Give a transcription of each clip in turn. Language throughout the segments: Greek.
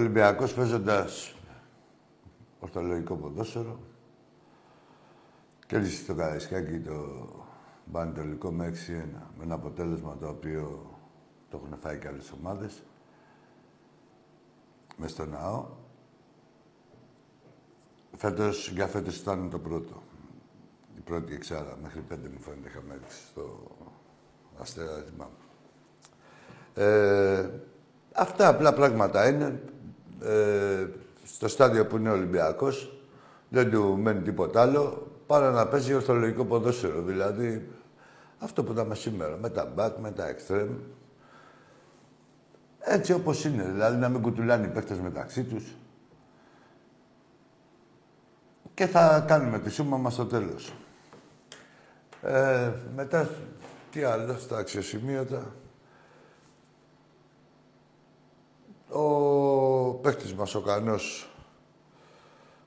Ολυμπιακός παίζοντας ορθολογικό ποδόσφαιρο κέρδισε στο Καραϊσκάκι το Πανετολικό με 6-1 με ένα αποτέλεσμα το οποίο το έχουν φάει και άλλες ομάδες με στο ναό. Φέτος, για φέτος ήταν το πρώτο. Η πρώτη εξάρα, μέχρι πέντε μου φαίνεται είχαμε έρθει στο Αστέρα, δεν θυμάμαι. Ε, αυτά απλά πράγματα είναι. Ε, στο στάδιο που είναι ο Ολυμπιακός, δεν του μένει τίποτα άλλο, παρά να παίζει ορθολογικό ποδόσφαιρο. Δηλαδή, αυτό που είδαμε σήμερα, με τα μπακ, με τα εξτρέμ. Έτσι όπως είναι, δηλαδή να μην κουτουλάνε οι παίκτες μεταξύ τους. Και θα κάνουμε τη σούμα μας στο τέλος. Ε, μετά, τι άλλο, στα αξιοσημείωτα. Ο παίχτης μας, ο Κανός,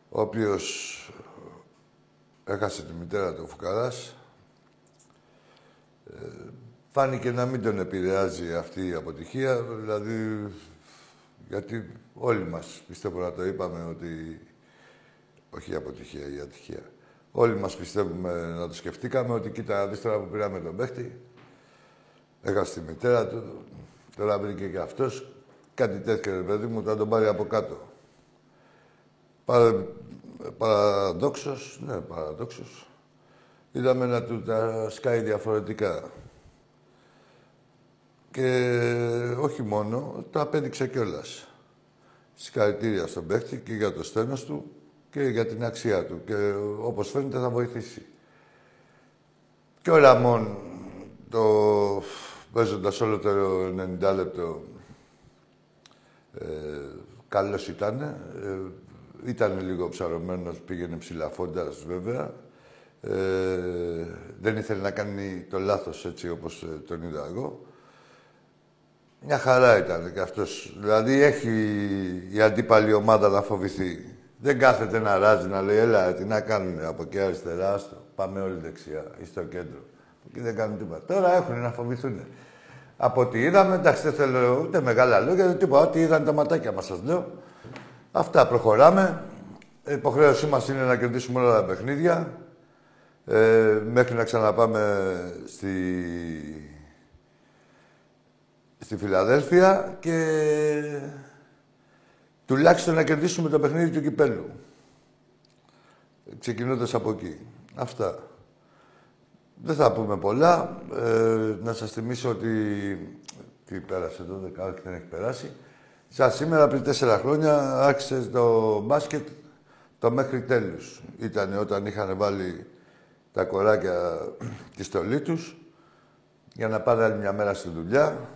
ο οποίος έχασε τη μητέρα του Φουκαράς, ε, φάνηκε να μην τον επηρεάζει αυτή η αποτυχία, δηλαδή, γιατί όλοι μας, πιστεύω να το είπαμε, ότι όχι η αποτυχία, η ατυχία. Όλοι μας πιστεύουμε να το σκεφτήκαμε, ότι κοίτα, αντίστοιχα που πήραμε τον παίχτη, έχασε τη μητέρα του, τώρα βρήκε και αυτός, Κάτι τέτοιο, ρε παιδί μου, θα τον πάρει από κάτω. Παρα... Παραδόξως, ναι, παραδόξως. Είδαμε να του τα σκάει διαφορετικά. Και όχι μόνο, το απέδειξε κιόλας. Συγχαρητήρια στον παίχτη και για το στένος του και για την αξία του. Και όπως φαίνεται θα βοηθήσει. Και ο Ραμόν, το παίζοντας όλο το 90 λεπτό, ε, καλός ήταν. Ε, ήταν λίγο ψαρωμένος, πήγαινε ψηλαφώντας βέβαια. Ε, δεν ήθελε να κάνει το λάθος έτσι όπως ε, τον είδα εγώ. Μια χαρά ήταν και αυτός. Δηλαδή έχει η αντίπαλη ομάδα να φοβηθεί. Δεν κάθεται να ράζει, να λέει, έλα, τι να κάνουν από εκεί αριστερά, στο. πάμε όλοι δεξιά ή στο κέντρο. Εκεί δεν κάνουν τίποτα. Τώρα έχουν να φοβηθούν. Από ό,τι είδαμε, εντάξει, δεν θέλω ούτε μεγάλα λόγια, ούτε τίποτα. Ό,τι είδαν τα ματάκια μας, σας λέω. Αυτά προχωράμε. Η υποχρέωσή μας είναι να κερδίσουμε όλα τα παιχνίδια. Ε, μέχρι να ξαναπάμε στη, στη Φιλαδέλφια και τουλάχιστον να κερδίσουμε το παιχνίδι του κυπέλου. Ξεκινώντας από εκεί. Αυτά. Δεν θα πούμε πολλά. Ε, να σας θυμίσω ότι... Τι πέρασε εδώ, όχι δεν έχει περάσει. Σαν σήμερα, πριν τέσσερα χρόνια, άρχισε το μπάσκετ το μέχρι τέλους. Ήταν όταν είχαν βάλει τα κοράκια τη στολή τους για να πάνε άλλη μια μέρα στη δουλειά.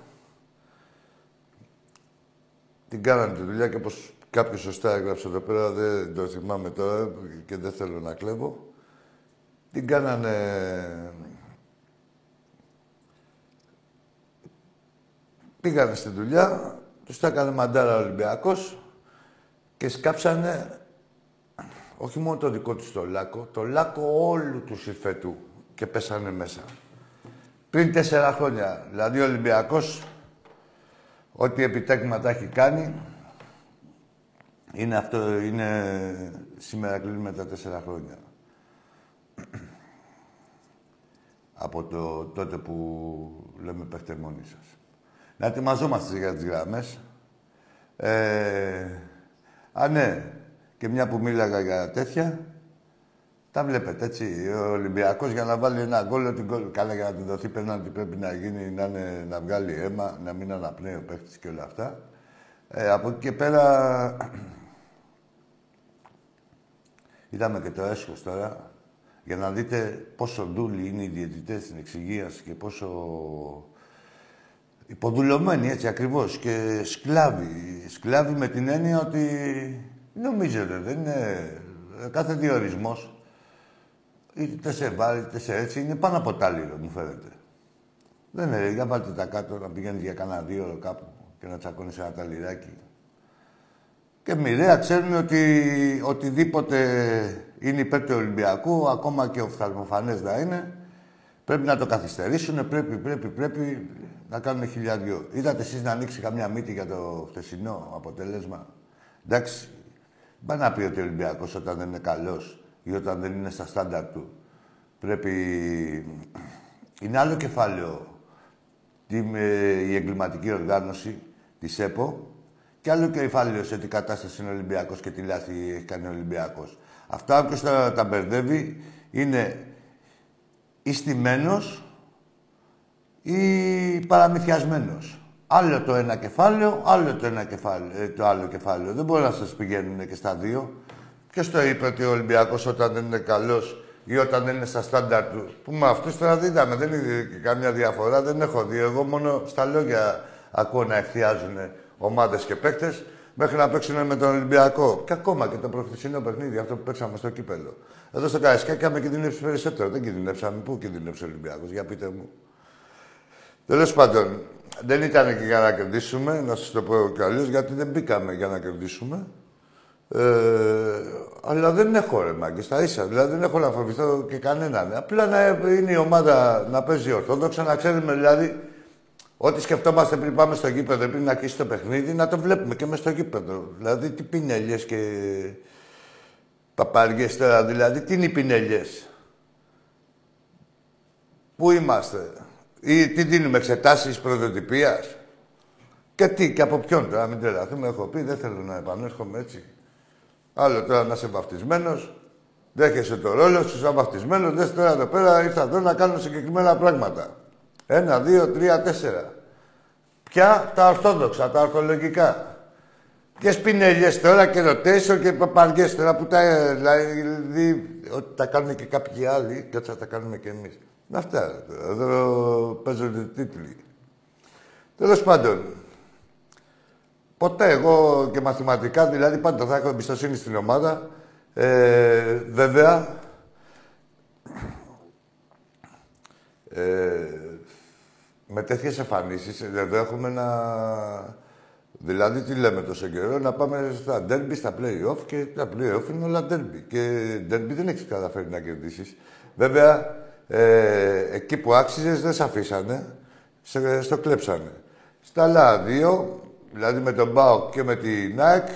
Την κάνανε τη δουλειά και όπως κάποιος σωστά έγραψε εδώ πέρα, δεν το θυμάμαι τώρα και δεν θέλω να κλέβω. Την κάνανε... Πήγανε στη δουλειά, τους τα έκανε μαντάρα ο Ολυμπιακός και σκάψανε όχι μόνο το δικό τους το λάκκο, το λάκκο όλου τους Σιφέτου και πέσανε μέσα. Πριν τέσσερα χρόνια, δηλαδή ο Ολυμπιακός, ό,τι επιτέκματα έχει κάνει, είναι αυτό, είναι σήμερα κλείνουμε τα τέσσερα χρόνια. Από το τότε που λέμε παίχτε μόνοι σας. Να ετοιμαζόμαστε για τις γράμμες. Ε, α, ναι, και μια που μίλαγα για τέτοια, τα βλέπετε έτσι. Ο Ολυμπιακός για να βάλει ένα γκολ, την γκολ. Καλά για να του δοθεί πέναντι πρέπει να γίνει, να, είναι, να βγάλει αίμα, να μην αναπνέει ο παίχτη και όλα αυτά. Ε, από εκεί και πέρα. Είδαμε και το έσχος τώρα, για να δείτε πόσο ντούλοι είναι οι διαιτητές στην εξυγίαση και πόσο υποδουλωμένοι, έτσι ακριβώς, και σκλάβοι. Σκλάβοι με την έννοια ότι νομίζετε, δεν είναι κάθε διορισμός είτε σε βάλει, είτε σε έτσι, είναι πάνω από τα μου φαίνεται. Δεν είναι, για βάλτε τα κάτω να πηγαίνεις για κανένα δύο ώρο κάπου και να τσακώνεις ένα ταλιράκι. Και μοιραία ξέρουν ότι οτιδήποτε είναι υπέρ του Ολυμπιακού, ακόμα και οφθαλμοφανές να είναι, πρέπει να το καθυστερήσουν, πρέπει, πρέπει, πρέπει να κάνουν χιλιαδιό. Είδατε εσείς να ανοίξει καμιά μύτη για το χθεσινό αποτέλεσμα; Εντάξει, πάει να πει ότι ο Ολυμπιακός όταν δεν είναι καλός ή όταν δεν είναι στα στάνταρ του. Πρέπει... Είναι άλλο κεφάλαιο η εγκληματική οργάνωση της ΕΠΟ και άλλο κεφάλαιο σε τι κατάσταση είναι ο Ολυμπιακός και τι λάθη έχει κάνει ο Ολυμπιακός. Αυτά όποιος τα, τα μπερδεύει είναι ή στημένος ή παραμυθιασμένος. Άλλο το ένα κεφάλαιο, άλλο το, ένα κεφάλαιο, ε, το άλλο κεφάλαιο. Δεν μπορεί να σας πηγαίνουν και στα δύο. Ποιο το είπε ότι ο Ολυμπιακός όταν δεν είναι καλός ή όταν δεν είναι στα στάνταρ του. Που με αυτούς τώρα δεν είδαμε, δεν είναι καμιά διαφορά, δεν έχω δει. Εγώ μόνο στα λόγια ακούω να εκθιάζουν ομάδες και παίκτες μέχρι να παίξουν με τον Ολυμπιακό. Και ακόμα και το προχθεσινό παιχνίδι, αυτό που παίξαμε στο κύπελο. Εδώ στο Καραϊσκάκι είχαμε κινδυνεύσεις περισσότερο. Δεν κινδυνεύσαμε. Πού κινδυνεύσε ο Ολυμπιακός, για πείτε μου. Τέλος πάντων, δεν ήταν και για να κερδίσουμε, να σας το πω κι γιατί δεν μπήκαμε για να κερδίσουμε. Ε, αλλά δεν έχω ρε μάγκε, στα ίσα. Δηλαδή δεν έχω να φοβηθώ και κανέναν. Απλά να είναι η ομάδα να παίζει ορθόδοξα, να ξέρουμε δηλαδή ό,τι σκεφτόμαστε πριν πάμε στο γήπεδο, πριν να κλείσει το παιχνίδι, να το βλέπουμε και μέσα στο γήπεδο. Δηλαδή τι πινελιέ και παπαριές τώρα, δηλαδή τι είναι οι πινελιέ. Πού είμαστε, ή τι δίνουμε εξετάσεις πρωτοτυπία. Και τι, και από ποιον τώρα, μην τρελαθούμε, έχω πει, δεν θέλω να επανέρχομαι έτσι. Άλλο τώρα να είσαι βαφτισμένος, δέχεσαι το ρόλο σου, είσαι βαφτισμένος, δες τώρα εδώ πέρα ήρθα εδώ να κάνω συγκεκριμένα πράγματα. Ένα, δύο, τρία, τέσσερα. Πια τα ορθόδοξα, τα ορθολογικά. Και σπινέλιες τώρα και ρωτήσω και παπαριές τώρα που τα. Δηλαδή, ότι τα κάνουν και κάποιοι άλλοι και ότι θα τα κάνουμε κι εμείς. Αυτά. Εδώ παίζονται τίτλοι. Τέλος πάντων, Ποτέ εγώ και μαθηματικά, δηλαδή πάντα θα έχω εμπιστοσύνη στην ομάδα. Ε, βέβαια, ε, με τέτοιες εμφανίσεις εδώ έχουμε να. Δηλαδή, τι λέμε τόσο καιρό, να πάμε στα derby, στα play-off και τα play-off είναι όλα derby. Και derby δεν έχεις καταφέρει να κερδίσεις. Βέβαια, ε, εκεί που άξιζες δεν σε αφήσανε, σε, στο κλέψανε. Στα άλλα δύο, Δηλαδή με τον Μπάουκ και με την ΝΑΕΚ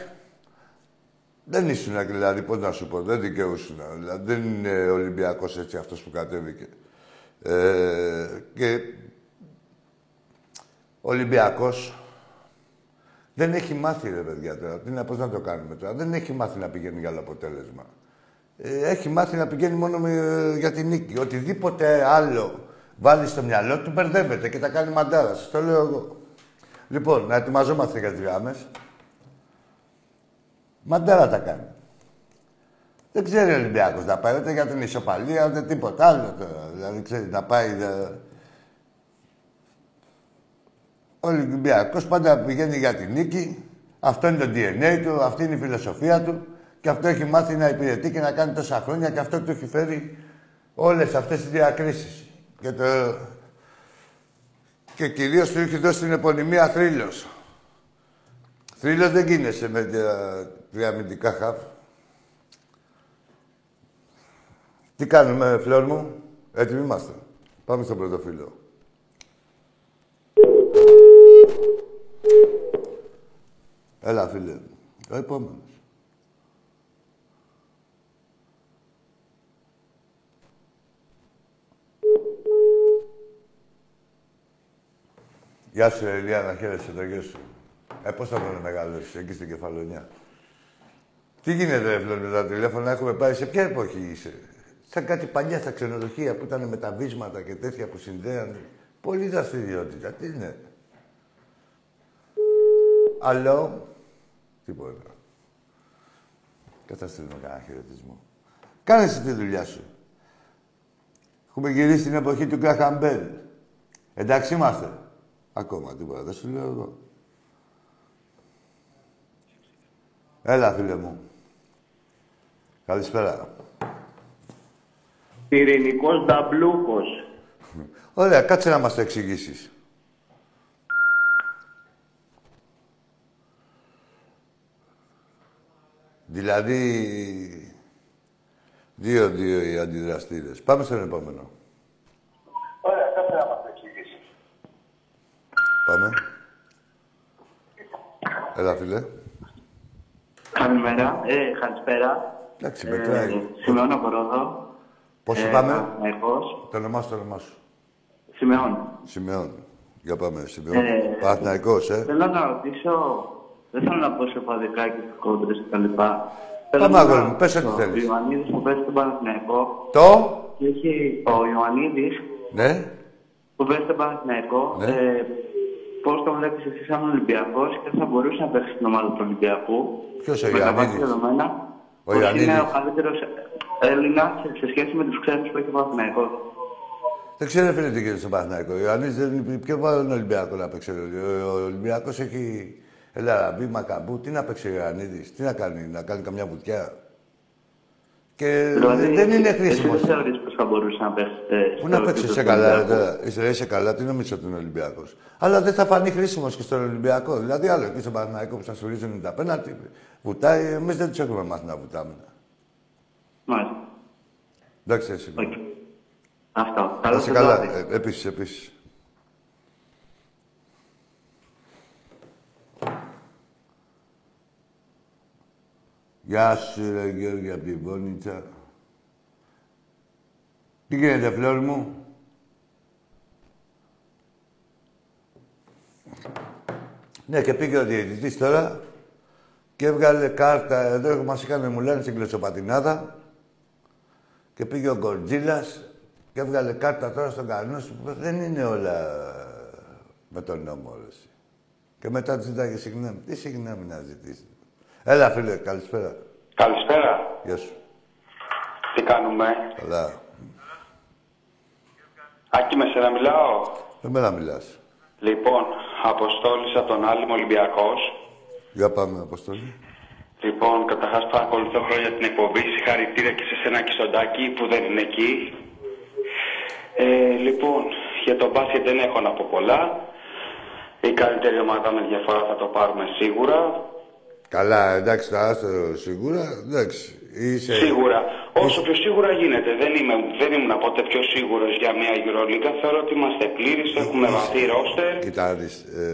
δεν ήσουν δηλαδή, πώς να σου πω, δεν δικαιούσουν. Δηλαδή δεν είναι Ολυμπιακός έτσι αυτός που κατέβηκε. Ε, και ο Ολυμπιακός δεν έχει μάθει ρε παιδιά τώρα. Τι να, πώς να το κάνουμε τώρα. Δεν έχει μάθει να πηγαίνει για άλλο αποτέλεσμα. Ε, έχει μάθει να πηγαίνει μόνο με, για την νίκη. Οτιδήποτε άλλο βάλει στο μυαλό του μπερδεύεται και τα κάνει μαντάρας. Σας το λέω εγώ. Λοιπόν, να ετοιμαζόμαστε για τις γράμμες. Μαντέρα τα κάνει. Δεν ξέρει ο Ολυμπιακός να πάει ούτε για την ισοπαλία, ούτε τίποτα άλλο τώρα. Δηλαδή, ξέρει να πάει... Δε... Ο Ολυμπιακός πάντα πηγαίνει για την νίκη. Αυτό είναι το DNA του, αυτή είναι η φιλοσοφία του. Και αυτό έχει μάθει να υπηρετεί και να κάνει τόσα χρόνια και αυτό του έχει φέρει όλες αυτές τις διακρίσεις. Και, το... και κυρίως του έχει δώσει την επωνυμία θρύλος. Θρύλος δεν γίνεσαι με τρία αμυντικά χαφ. Τι κάνουμε, φλόρ μου; Έτοιμοι είμαστε. Πάμε στον πρώτο φίλο. Έλα, φίλε. Ο επόμενος. Γεια σου, Ελία, χαίρεσαι το γιο σου. Ε, πώς θα τον μεγαλώσεις εκεί στην Κεφαλονιά. Τι γίνεται, Φλόρ, τα τηλέφωνα; Έχουμε πάει. Σε ποια εποχή είσαι; Σαν κάτι παλιά στα ξενοδοχεία που ήταν με τα βίσματα και τέτοια που συνδέανε. Πολύ δραστηριότητα. Τι είναι; Αλλό. Τίποτα. Καταστήλουμε κανένα χαιρετισμό. Κάνε εσύ τη δουλειά σου. Έχουμε γυρίσει την εποχή του Γκραχαμπέλ. Εντάξει είμαστε. Ακόμα τίποτα. Δεν σου λέω εγώ. Έλα, φίλε μου. Καλησπέρα. Πυρηνικός Νταμπλούκος. Ωραία, κάτσε να μας το εξηγήσεις. Δηλαδή, δύο-δύο οι αντιδραστήρες. Πάμε στον επόμενο. Ωραία, κάτσε να μας το εξηγήσεις. Πάμε. Έλα, φίλε. Καλημέρα. Ε, καλησπέρα. Εντάξει, μετράει. Σημειώνω από Ρόδο. Πώς Ε, είπαμε. Παναθηναϊκός. Το όνομά σου, το όνομά σου. Σημειώνω. Σημειώνω. Για πάμε, σημειώνω. Ε, Παναθηναϊκός, ε. Θέλω να ρωτήσω, δεν θέλω να πω σε παδικά και σε κόντρες και τα λοιπά. Θέλω Πάμε, να αγόρι μου, πες ό,τι ρωτήσω, θέλεις. Ο Ιωαννίδης που παίζει στον Παναθηναϊκό Το; και έχει ο Ιωαννίδης Ναι. που παίζει στον Παναθηναϊκό. Ναι. Ε, Πώς το βλέπεις εσύ σαν Ολυμπιακός και θα μπορούσε να παίξει στην ομάδα του Ολυμπιακού. Ποιος ο Με τα Ιωαννίδης; βάση δεδομένα. Ο πως Ιωαννίδης. Είναι ο καλύτερος Έλληνα σε, σε σχέση με τους ξένους που έχει ο Παναθηναϊκός; Δεν ξέρω, φίλε, τι γίνεται στον Παναθηναϊκό. Ο Ιωαννίδης δεν είναι πιο πάνω Ολυμπιακό να παίξει. Ο, ο Ολυμπιακός έχει Ελ Αραμπί, Καμπού. Τι να παίξει ο Ιωαννίδης, τι να κάνει, να κάνει καμιά βουτιά. Και δεν είναι χρήσιμο. Δηλαδή, Εσύ δεν θεωρείς πως θα μπορούσε να παίξει. ε, Πού στο να παίξεις, επίπεδο είσαι του καλά, ρε, Ολυμπιακού. τώρα. Είσαι, είσαι καλά, τι νομίζω ότι είναι Ολυμπιακός; Αλλά δεν θα φανεί χρήσιμος και στον Ολυμπιακό. Δηλαδή, άλλο εκεί στον Παναθηναϊκό που σας σφυρίζουν τα πέναλτι, βουτάει, εμείς δεν τους έχουμε μάθει να βουτάμε. Μάλιστα. Εντάξει, εσύ. Οκ. Αυτό. Να Καλό είσαι σας καλά. βράδυ. Ε, Γεια σου, ρε Γιώργη, από τη Βόνιτσα. Τι γίνεται, φλόρ μου; Ναι, και πήγε ο διαιτητής τώρα και έβγαλε κάρτα. Εδώ μας είχαν, μου λένε, στην κλεισοπατινάδα. Και πήγε ο Γκορτζίλας και έβγαλε κάρτα τώρα στον κανόνα σου. Δεν είναι όλα με τον νόμο, ρε, εσύ. Και μετά του ζητάγε συγγνώμη. Τι συγγνώμη να ζητήσεις. Έλα, φίλε, καλησπέρα. Καλησπέρα. Γεια σου. Τι κάνουμε; Καλά. Άκη με σένα μιλάω; Με μένα μιλάς. Λοιπόν, Αποστόλης από τον Άλυμο Ολυμπιακός. Για πάμε, Αποστολή. Λοιπόν, καταρχάς παρακολουθώ χρόνια την εκπομπή. Συγχαρητήρια και σε σένα και στον Τάκη που δεν είναι εκεί. Ε, λοιπόν, για τον μπάσκετ δεν έχω να πω πολλά. Η καλύτερη ομάδα με διαφορά θα το πάρουμε σίγουρα. Καλά, εντάξει, τα άστο σίγουρα. Εντάξει, είσαι... Σίγουρα. Όσο πιο σίγουρα γίνεται. Δεν, είμαι, δεν ήμουν ποτέ πιο σίγουρος για μια Euroliga. Θεωρώ ότι είμαστε πλήρει, έχουμε βαθύ ρόστερ. Κοίτα, να δεις, ε,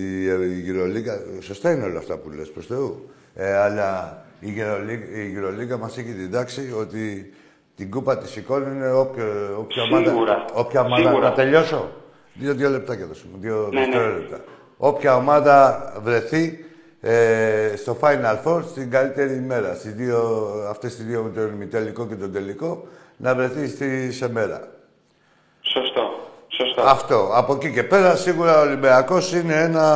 η, η Γυρολίγα, σωστά είναι όλα αυτά που λες, προς Θεού. Ε, αλλά η Γυρολίγα, η Γυρολίγα μας έχει διδάξει ότι την κούπα της σηκώνουν όποιο, όποια ομάδα... Σίγουρα. Όποια ομάδα... Σίγουρα. Να τελειώσω. Δύο, δύο λεπτάκια δώσουμε. Δύο Ναι, ναι. δευτερόλεπτα. Όποια ομάδα βρεθεί ε, στο Final Four στην καλύτερη ημέρα, στις δύο, αυτές τις δύο με τον ημιτελικό και τον τελικό, να βρεθεί στη, σε μέρα. Σωστό. Σωστά. Αυτό. Από εκεί και πέρα σίγουρα ο Ολυμπιακός είναι ένα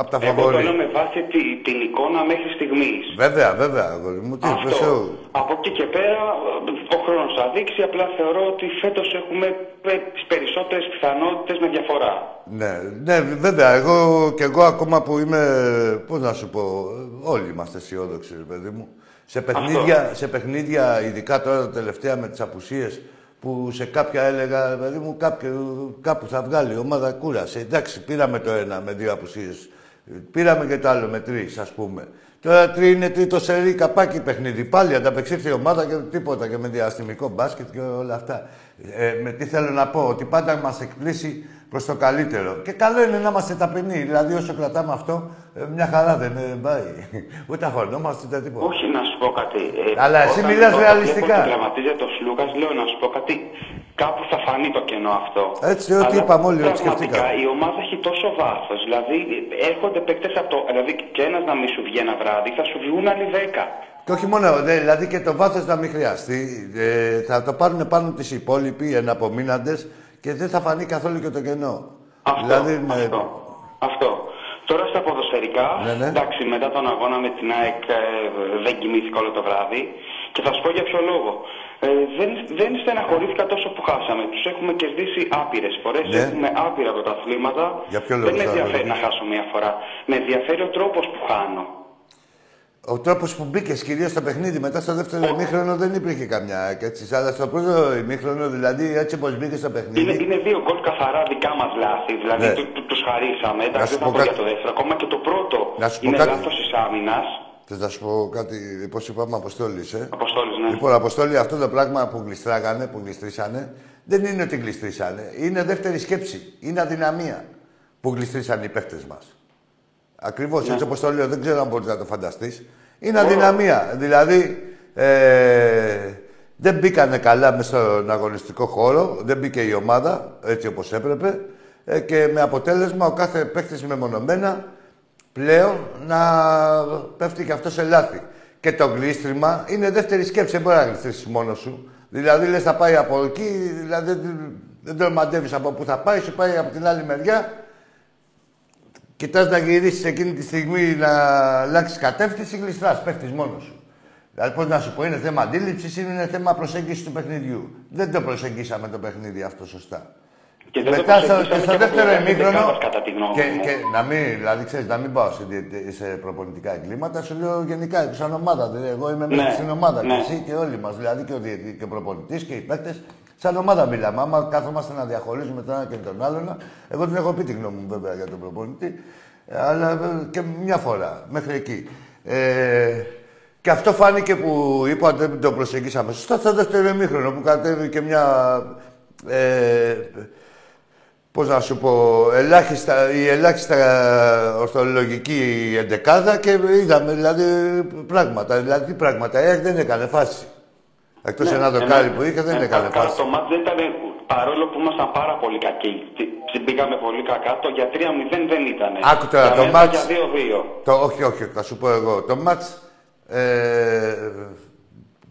από τα Εγώ το φαβορή. λέω με βάση τη, την εικόνα μέχρι στιγμής. Βέβαια, βέβαια, αγόρι μου. Τι, προς Αυτό. Θεού. Από εκεί και πέρα ο χρόνος θα δείξει. Απλά θεωρώ ότι φέτος έχουμε τις περισσότερες πιθανότητες με διαφορά. Ναι, ναι, βέβαια. Εγώ και εγώ ακόμα που είμαι. Πώ να σου πω. Όλοι είμαστε αισιόδοξοι, ρε παιδί μου. Σε παιχνίδια, σε παιχνίδια, ειδικά τώρα τελευταία με τις απουσίες, που σε κάποια έλεγα, ρε παιδί μου, κάποιο, κάπου θα βγάλει η ομάδα κούρασε. Εντάξει, πήραμε το ένα με δύο απουσίες. Πήραμε και το άλλο με τρεις, ας πούμε. Τώρα τρί είναι τρίτο σερί καπάκι παιχνίδι. Πάλι ανταπεξήρθε η ομάδα και τίποτα και με διαστημικό μπάσκετ και όλα αυτά. Ε, με τι θέλω να πω, ότι πάντα μας εκπλήσει προς το καλύτερο. Και καλό είναι να είμαστε ταπεινοί. Δηλαδή, όσο κρατάμε αυτό, ε, μια χαρά δεν ε, πάει. Ούτε αγωνόμαστε ούτε τίποτα. Όχι να σου πω κάτι. ε, Αλλά εσύ όταν- μιλάς όταν ρεαλιστικά. βλέπω ότι Τραυματίζεται ο Σλούκας, λέω να σου πω κάτι. Κάπου θα φανεί το κενό αυτό. Έτσι, ό,τι Αλλά είπαμε όλοι, ό,τι πραγματικά σκεφτήκαμε. η ομάδα έχει τόσο βάθος. Δηλαδή έρχονται παίκτες από το. Δηλαδή και ένας να μην σου βγει ένα βράδυ, θα σου βγουν άλλοι δέκα. Και όχι μόνο, δε, δηλαδή και το βάθος να μην χρειαστεί. Ε, θα το πάρουν πάνω τις υπόλοιποι εναπομείναντες και δεν θα φανεί καθόλου και το κενό. Αυτό, δηλαδή, ναι, αυτό, αυτό. Τώρα στα ποδοσφαιρικά, Ναι, ναι. εντάξει, μετά τον αγώνα με την ΑΕΚ ε, δεν κοιμήθηκα όλο το βράδυ και θα σου πω για ποιο λόγο. Ε, δεν, δεν στεναχωρήθηκα τόσο που χάσαμε. Τους έχουμε κερδίσει άπειρες φορές, Ναι. έχουμε άπειρα πρωταθλήματα. Για ποιο λόγο δεν με ενδιαφέρει στεναχωρήθηκες; να χάσω μία φορά. Με ενδιαφέρει ο τρόπος που χάνω. Ο τρόπος που μπήκες κυρίως στο παιχνίδι μετά στο δεύτερο ημίχρονο δεν υπήρχε καμιά ΑΕΚ, έτσι. Αλλά στο πρώτο ημίχρονο, δηλαδή έτσι όπως μπήκες στο Είναι, παιχνίδι. είναι δύο γκολ καθαρά δικά μας λάθη. Δηλαδή Ναι. του, του, τους χαρίσαμε. Να Εντάξει, σου δεν θα πω πω για κάτι. το δεύτερο. Ακόμα και το πρώτο Να σου πω είναι κάτι. λάθος της άμυνας. Θες να σου πω κάτι, πώς είπαμε, Αποστόλης, ε; Αποστόλης, ναι. Λοιπόν, Αποστόλη, αυτό το πράγμα που γλιστράγανε, που γλιστρήσανε, δεν είναι ότι γλιστρήσανε. Είναι δεύτερη σκέψη. Είναι αδυναμία που γλιστρήσανε οι παίχτε μας. Ακριβώς Ναι. έτσι όπως το λέω, δεν ξέρω αν μπορείς να το φανταστείς. Είναι αδυναμία. Δηλαδή, ε, δεν μπήκανε καλά μέσα στον αγωνιστικό χώρο, δεν μπήκε η ομάδα έτσι όπως έπρεπε ε, και με αποτέλεσμα ο κάθε παίχτης μεμονωμένα πλέον να πέφτει και αυτό σε λάθη. Και το γλίστριμα είναι δεύτερη σκέψη, δεν μπορεί να γλιστρήσεις μόνος σου. Δηλαδή λες θα πάει από εκεί, δηλαδή δεν, δεν το μαντεύεις από πού θα πάει, σου πάει από την άλλη μεριά Κοιτάς να γυρίσεις εκείνη τη στιγμή να αλλάξεις κατεύθυνση, γλιστράς, πέφτεις μόνος σου. Δηλαδή, πώς να σου πω, είναι θέμα αντίληψης, είναι θέμα προσέγγισης του παιχνιδιού. Δεν το προσεγγίσαμε το παιχνίδι αυτό σωστά. Και δεν το Μετά στο, προσεγγίσαμε και στο και από δεύτερο πλευρά της ημίχρονο. δεκάδας, κατά τη γνώμη Και, μου. και να μην, δηλαδή, ξέρεις, να μην πάω σε, διαιτη- σε προπονητικά εγκλήματα, σου λέω γενικά, σαν ομάδα. Δηλαδή, εγώ είμαι μέσα Ναι, στην ομάδα ναι. και εσύ και όλοι μας. Δηλαδή και ο, διαιτη- και ο προπονητή και οι παίκτες. Σαν ομάδα μιλάμε. Άμα κάθομαστε να διαχωρίζουμε τον ένα και τον άλλον, εγώ την έχω πει τη γνώμη μου βέβαια για τον προπονητή. ε, Αλλά ε, και μια φορά, μέχρι εκεί. Ε, και αυτό φάνηκε που είπα ότι δεν το προσεγγίσαμε σωστά στο δεύτερο ημίχρονο που κατέβηκε μια. Ε, πώς να σου πω, ελάχιστα, η ελάχιστα ορθολογική εντεκάδα και είδαμε δηλαδή πράγματα. Δηλαδή τι πράγματα, η ΑΕΚ δεν έκανε φάση. Εκτός ένα δοκάρι που είχε δεν ε, έκανε καλά, φάση. Το μάτς δεν ήταν, παρόλο που ήμασταν πάρα πολύ κακοί. Τι- Πήγαμε πολύ κακά, το για 3-0 δεν ήταν. Άκου τώρα, Για το μένα μάτς- Για 2-2. Το, όχι, όχι, θα σου πω εγώ. Το μάτς, ε,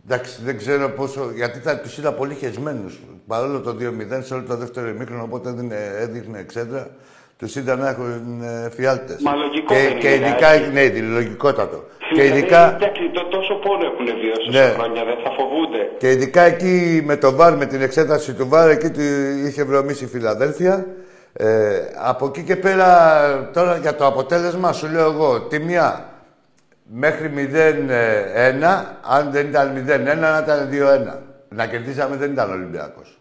εντάξει, δεν ξέρω πόσο, γιατί θα τους είδα πολύ χεσμένους. Παρόλο το 2-0 σε όλο το δεύτερο ημίχρονο, οπότε έδινε, έδειχνε εξέδρα, τους είδα να έχουν ε, φιάλτες. Μα λογικό και, δεν και είναι, ειδικά, έτσι. ναι, λογικότατο. και Δηλαδή, ειδικά, εντάξει, το, τόσο πόνο έχουν βιώσει Ναι. ναι. χρόνια, δεν θα φοβούνται. Και ειδικά εκεί με το ΒΑΡ, με την εξέταση του ΒΑΡ, εκεί του είχε βρωμίσει η Φιλαδέλφια. Ε, από εκεί και πέρα, τώρα για το αποτέλεσμα, σου λέω εγώ, τη μία μέχρι 0-1, αν δεν ήταν 0-1, να ήταν 2-1. Να κερδίσαμε δεν ήταν Ολυμπιακός.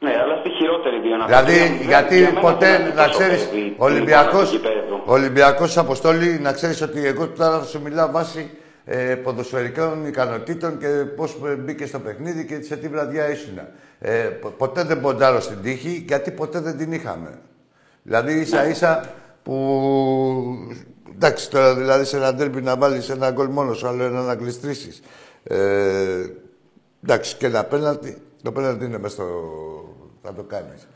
Ναι, αλλά στη χειρότερη δύο να Δηλαδή, παίξουμε, γιατί για μένα ποτέ, δεν να τόσο ξέρεις, παίζει την Ολυμπιακός, εικόνα του γηπέδου. Ολυμπιακός Αποστόλη, να ξέρεις ότι εγώ τώρα θα σου μιλάω βάσει ε, ποδοσφαιρικών ικανοτήτων και πώς ε, μπήκε στο παιχνίδι και σε τι βραδιά ήσουν. Ε, πο- ποτέ δεν ποντάρω στην τύχη, γιατί ποτέ δεν την είχαμε. Δηλαδή, ίσα ίσα που... Εντάξει, τώρα δηλαδή σε ένα ντέρμπι να βάλεις ένα γκολ μόνος σου, άλλο ένα να γλιστρήσεις. Ε, εντάξει, και ένα πέναλτι. Το πέναλτι είναι μέσα στο... θα το κάνεις.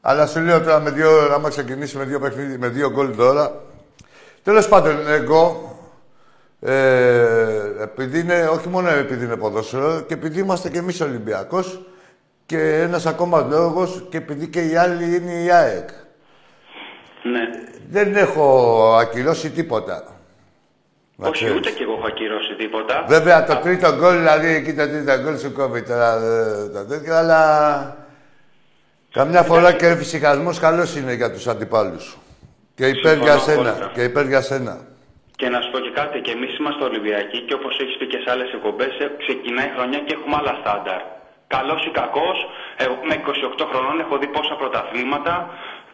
Αλλά σου λέω τώρα με δύο, άμα ξεκινήσει με δύο παιχνίδι, με δύο γκολ τώρα. Τέλος πάντων, εγώ, ε, επειδή είναι, όχι μόνο επειδή είναι ποδόσφαιρο, και επειδή είμαστε και εμείς Ολυμπιακός, και ένας ακόμα λόγος και επειδή και οι άλλοι είναι η ΑΕΚ. Ναι. Δεν έχω ακυρώσει τίποτα. Να Όχι, ξέρεις. ούτε κι εγώ έχω ακυρώσει τίποτα. Βέβαια το τρίτο γκολ, δηλαδή εκεί το τρίτο γκολ σου κόβει τώρα ε, το τέτοιο, αλλά καμιά φορά και φυσικασμός καλός είναι για τους αντιπάλους σου. Και υπέρ Συμφωνώ για σένα. απόλυτα. Και υπέρ για σένα. Και να σου πω και κάτι, και εμείς είμαστε Ολυμπιακοί και όπως έχεις πει και σε άλλες εκπομπές, ξεκινάει η χρονιά και έχουμε άλλα στάνταρ. Καλός ή κακός, εγώ με 28 χρονών έχω δει πόσα πρωταθλήματα.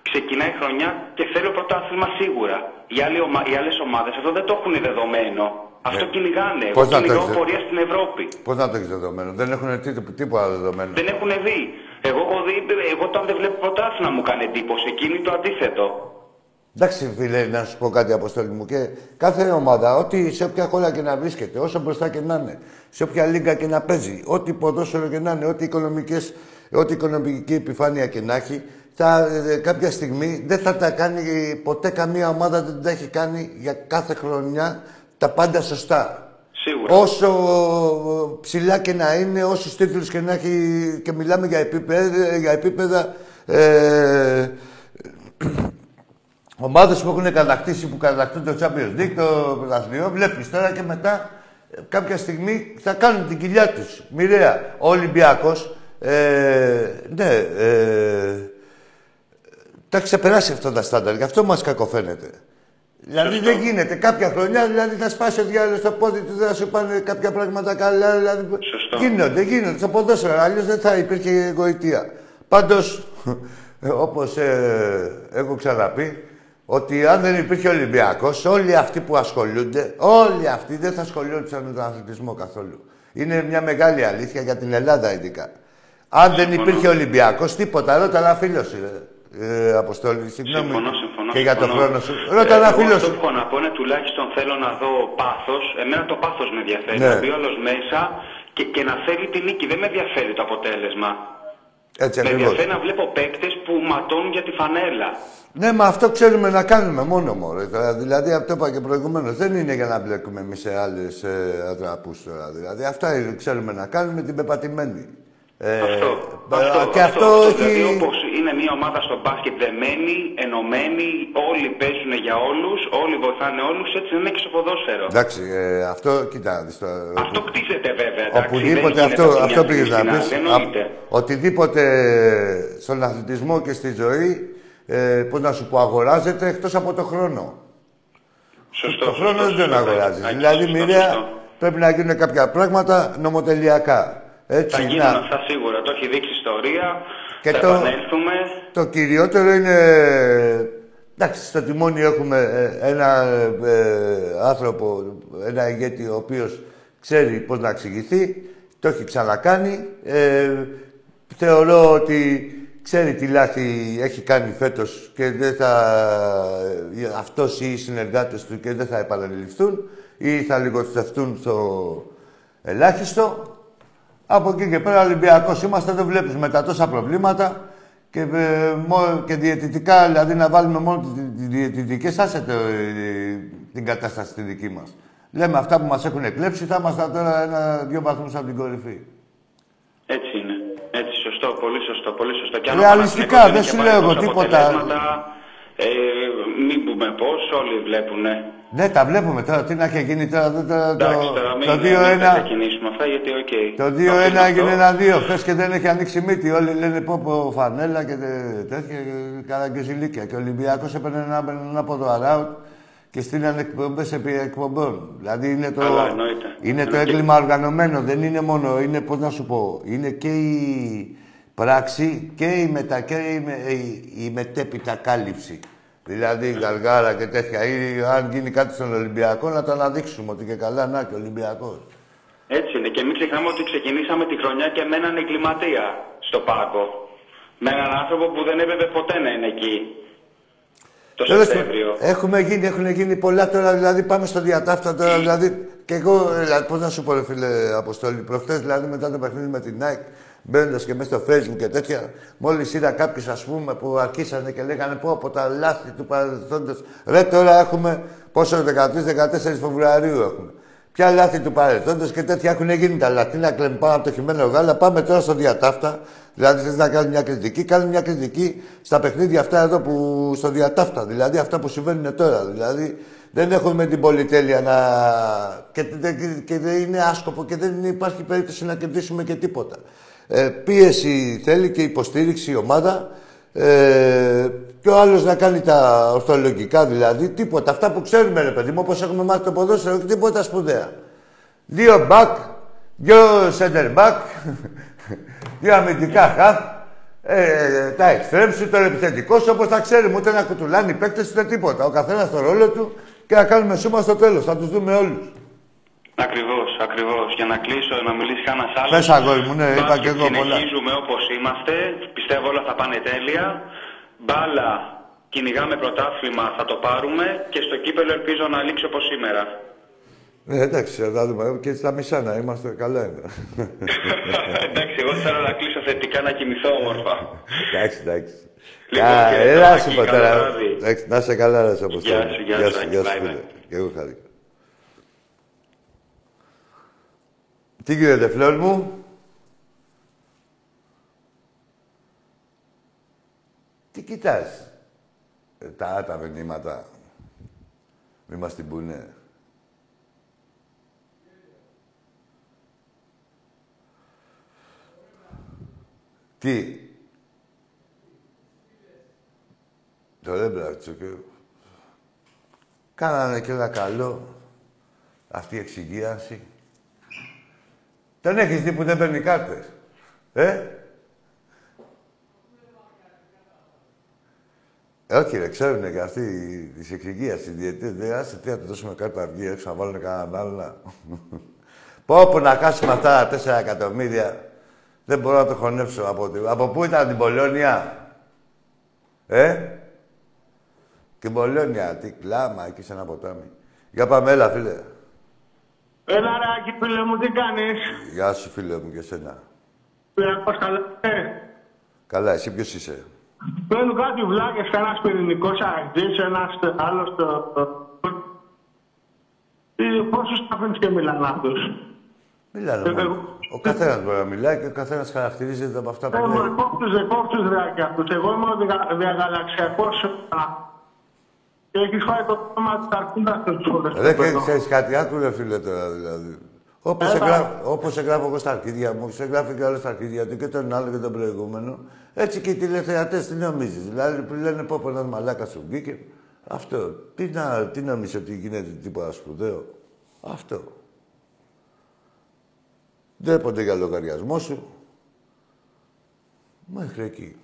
Ξεκινάει η χρονιά και θέλω πρωτάθλημα σίγουρα. Οι, άλλοι ομα... οι άλλες ομάδες αυτό δεν το έχουν δεδομένο. Αυτό Ναι. κυνηγάνε. Πώς Εγώ να το κυνηγάω έχεις- πορεία στην Ευρώπη. Πώς να το έχεις δεδομένο, δεν έχουν τί- τίποτα δεδομένο. Δεν έχουν δει. Εγώ έχω δει, εγώ όταν δεν βλέπω πρωτάθλημα μου κάνει εντύπωση. Εκείνη το αντίθετο. Εντάξει, φίλε, να σου πω κάτι, Αποστόλη μου. Και κάθε ομάδα, ό,τι σε όποια χώρα και να βρίσκεται, όσο μπροστά και να είναι, σε όποια λίγα και να παίζει, ό,τι ποδόσφαιρο και να είναι, ό,τι, οικονομικές, ό,τι οικονομική επιφάνεια και να έχει, θα, ε, κάποια στιγμή δεν θα τα κάνει ποτέ καμία ομάδα, δεν τα έχει κάνει για κάθε χρονιά τα πάντα σωστά. Σίγουρα. Όσο ψηλά και να είναι, όσους τίτλους και να έχει, και μιλάμε για επίπεδα, για επίπεδα ε, ομάδες που έχουν κατακτήσει, που κατακτούν το Champions League, το πρωταθλητικό, βλέπεις τώρα και μετά ε, κάποια στιγμή θα κάνουν την κοιλιά τους. Μοιραία. Ο Ολυμπιακός, ε, ναι, ε, τα έχει ξεπεράσει αυτά τα στάνταρ. Γι' αυτό μας κακοφαίνεται. Δηλαδή δεν γίνεται. Κάποια χρονιά δηλαδή θα σπάσει ο διάλογος στο πόδι του, δεν θα σου πάνε κάποια πράγματα καλά. Δηλαδή, Σωστό. Γίνονται, γίνονται. Στο ποδόσφαιρο. Αλλιώς δεν θα υπήρχε γοητεία. Πάντως, όπως ε, έχω ξαναπεί, ότι αν δεν υπήρχε Ολυμπιακός, όλοι αυτοί που ασχολούνται, όλοι αυτοί δεν θα ασχολούνται με τον αθλητισμό καθόλου. Είναι μια μεγάλη αλήθεια για την Ελλάδα ειδικά. Αν δεν υπήρχε Ολυμπιακός, τίποτα. Ρώτα ένα φίλο σου, ε, ε, Αποστόλη. Συγγνώμη. Συμφωνώ, συμφωνώ. Και για τον συμφωνώ. χρόνο σου. Ρώτα ένα Ε, εγώ φίλος αυτό σου. που έχω να πω είναι τουλάχιστον θέλω να δω πάθος. Εμένα το πάθος με ενδιαφέρει. Ναι. Να μπει όλος μέσα και, και να θέλει τη νίκη. Δεν με ενδιαφέρει το αποτέλεσμα. Έτσι Με ακριβώς. ενδιαφέρει να βλέπω παίκτες που ματώνουν για τη φανέλα. Ναι, μα αυτό ξέρουμε να κάνουμε μόνο μωρέ. Τώρα, Δηλαδή, αυτό είπα και προηγουμένως. Δεν είναι για να μπλέκουμε εμείς σε άλλες ε, ατραπούς τώρα. Δηλαδή, αυτά είναι- ξέρουμε να κάνουμε την πεπατημένη. Ε, αυτό. ε, αυτό, και αυτό, Δηλαδή, έχει. όπως είναι μια ομάδα στο μπάσκετ δεμένη, ενωμένη, όλοι παίζουν για όλους, όλοι βοηθάνε όλους, έτσι δεν είναι και στο ποδόσφαιρο. Εντάξει, ε, αυτό κοιτά. να δεις τώρα. Αυτό κτίζεται βέβαια. Εντάξει, Οπουδήποτε δεν αυτό, γίνεται από τη αυτό μια πήγες στιγμή να στην πεις. άλλη, εννοείται. Α, Οτιδήποτε στον αθλητισμό και στη ζωή, ε, πώς να σου πω, αγοράζεται εκτός από το χρόνο. Σωστό. το χρόνο σωστό, δεν τον σωστό, αγοράζεις. Άκη, Δηλαδή, σωστό, μοιραία σωστό. πρέπει να γίνουν κάποια πράγματα νομοτελειακά. Έτσι, Θα να- γίνουν αυτά σίγουρα. Το έχει δείξει η ιστορία. Και θα το- επανέλθουμε. Το κυριότερο είναι... Εντάξει, στο τιμόνι έχουμε ε, ένα ε, άνθρωπο, ένα ηγέτη ο οποίος ξέρει πώς να εξηγηθεί, το έχει ξανακάνει. Ε, θεωρώ ότι ξέρει τι λάθη έχει κάνει φέτος και δεν θα... ε, αυτός ή οι συνεργάτες του και δεν θα επαναληφθούν ή θα λιγοθευτούν στο ελάχιστο. Από εκεί και πέρα Ολυμπιακός είμαστε, δεν βλέπεις με τα τόσα προβλήματα και, ε, μο- και διαιτητικά, δηλαδή να βάλουμε μόνο τις τις διαιτητικές, άσε το, ε, την κατάσταση τη δική μας. Λέμε αυτά που μας έχουν εκλέψει, θα ήμασταν τώρα ένα-δύο βαθμούς από την κορυφή. Έτσι είναι. Έτσι, σωστό. Πολύ σωστό. Πολύ σωστό. Και αν ο Ρεαλιστικά, Παναθηναϊκός δεν είχε σου πάρει λέω εγώ τόσα τίποτα. αποτελέσματα, Ε, μην πούμε πώς, όλοι βλέπουνε. Ναι, τα βλέπουμε τώρα. Τι να έχει γίνει τώρα. Το, το, Εντάξει, τώρα το, μην, το μην, μην 2-1. ξεκινήσουμε αυτά γιατί, οκ. Το Αφήνω 2-1 αυτό. έγινε ένα-2. Χθες και δεν έχει ανοίξει μύτη. Όλοι λένε πω πω φανέλα και τε- τέτοια και καραγκεζιλίκια. Και ο Ολυμπιακός έπαιρνε ένα, ένα από το αράουτ και στείλανε εκπομπές επί εκπομπών. Δηλαδή είναι το, Καλά, εννοείται. είναι το Εννοείται. έγκλημα οργανωμένο. Δεν είναι μόνο, είναι πώς να σου πω, είναι και η πράξη και η, μετα, και η, με- η, η μετέπειτα κάλυψη. Δηλαδή γαργάρα και τέτοια. Ή αν γίνει κάτι στον Ολυμπιακό να το αναδείξουμε ότι και καλά να και ο Ολυμπιακός. Έτσι είναι. Και μην ξεχνάμε ότι ξεκινήσαμε τη χρονιά και με έναν εγκληματία στο πάγκο. Με έναν άνθρωπο που δεν έπρεπε ποτέ να είναι εκεί. Το Τέλος Σεπτέμβριο. πάντων, Έχουμε γίνει, έχουν γίνει πολλά τώρα, δηλαδή πάμε στο διατάφτα τώρα, δηλαδή και εγώ, ε, δηλαδή, πώς να σου πω ρε φίλε Αποστόλη, προχτές δηλαδή μετά το παιχνίδι με την Nike, μπαίνοντας και μέσα στο facebook και τέτοια, μόλις είδα κάποιους ας πούμε που αρχίσανε και λέγανε πω από τα λάθη του παρελθόντος, ρε τώρα έχουμε πόσο 13-14 Φεβρουαρίου έχουμε. Ποια λάθη του παρελθόντος και τέτοια έχουν γίνει τα λάθη. Να κλεμ, πάμε από το χειμένο γάλα, πάμε τώρα στο διατάφτα. Δηλαδή θες να κάνει μια κριτική, κάνει μια κριτική στα παιχνίδια αυτά εδώ που στο διατάφτα. Δηλαδή αυτά που συμβαίνουν τώρα. Δηλαδή δεν έχουμε την πολυτέλεια να. και, και δεν είναι άσκοπο και δεν υπάρχει περίπτωση να κερδίσουμε και τίποτα. Ε, πίεση θέλει και υποστήριξη η ομάδα. Ε, και ο άλλος να κάνει τα ορθολογικά δηλαδή. Τίποτα. Αυτά που ξέρουμε, ρε παιδί μου, όπως έχουμε μάθει το ποδόσφαιρο και τίποτα σπουδαία. Δύο μπακ, δύο center back, δύο αμυντικά χαφ, ε, τα εξτρέμψη, το επιθετικός όπως τα ξέρουμε. Ούτε να κουτουλάνε οι παίκτες ούτε τίποτα. Ο καθένας στο ρόλο του και να κάνουμε σούμα στο τέλος. Θα τους δούμε όλους. Ακριβώς, ακριβώς. Για να κλείσω, να μιλήσει κανένας άλλος. Πες αγόρι μου, ναι, είπα και εγώ πολλά. Συνεχίζουμε όπως είμαστε. Πιστεύω όλα θα πάνε τέλεια. Μπάλα, κυνηγάμε πρωτάθλημα, θα το πάρουμε. Και στο κύπελο ελπίζω να λήξει όπως σήμερα. Ναι, εντάξει, θα δούμε. Και στα μισά να είμαστε καλά είναι. εντάξει, εγώ θέλω να κλείσω θετικά να κοιμηθώ όμορφα. εντάξει, εντάξει. Λοιπόν, έλα σου πω τώρα. Να είσαι καλά, να σε Γεια σου, γεια σου. Γεια σου, Και εγώ χάρηκα. Τι γίνεται, φλόρ μου; Τι κοιτάς; Ε, τα, τα μηνύματα. Μη μας την πούνε. Τι; Το Ρέμπρατσο και... Κάνανε και ένα καλό αυτή η εξυγίαση. Δεν έχεις δει που δεν παίρνει κάρτες. Ε; Ε, όχι ρε, ξέρουνε και αυτοί τη εξυγίαση, οι διαιτητές. Δεν άσε τι να τους δώσουμε κάρτα βγει έξω να βάλουν κανέναν άλλο. Πω πω να χάσουμε αυτά τα 4 εκατομμύρια. Δεν μπορώ να το χωνέψω από, από πού ήταν την Πολώνια; Ε; Την Πολώνια, τι κλάμα εκεί σε ένα ποτάμι. Για πάμε, έλα φίλε. Έλα ρε Άκη, φίλε μου, τι κάνεις; Γεια σου φίλε μου και εσένα. Πήρακος καλά, ε. Καλά, εσύ ποιος είσαι; Παίρνουν κάτι βλάκες, κανένας πυρηνικός αγγής, ένας άλλος το... Πόσους τα αφήνεις και μιλάνε αυτούς; Μιλάνε ε, Ο καθένας μπορεί να μιλάει και ο καθένας χαρακτηρίζεται από αυτά που ε, λέει. Εγώ κόψεις, κόψεις ρε Άκη αυτούς; Εγώ είμαι ο διαγαλαξιακός και έχεις φάει το θέμα της αρκούντας τους Δεν ξέρεις κάτι, άκου φίλε τώρα δηλαδή. Όπως, εγγράφω, όπως εγγράφω εγώ στα αρχίδια μου, όπως εγγράφει και άλλος στα αρχίδια του και τον άλλο και τον προηγούμενο, έτσι και οι τηλεθεατές τι νομίζεις. Δηλαδή που λένε πω πω ένας μαλάκα σου βγήκε. Αυτό. Τι, να, τι νομίζεις ότι γίνεται τίποτα σπουδαίο. Αυτό. Ντρέπονται για λογαριασμό σου. Μέχρι εκεί.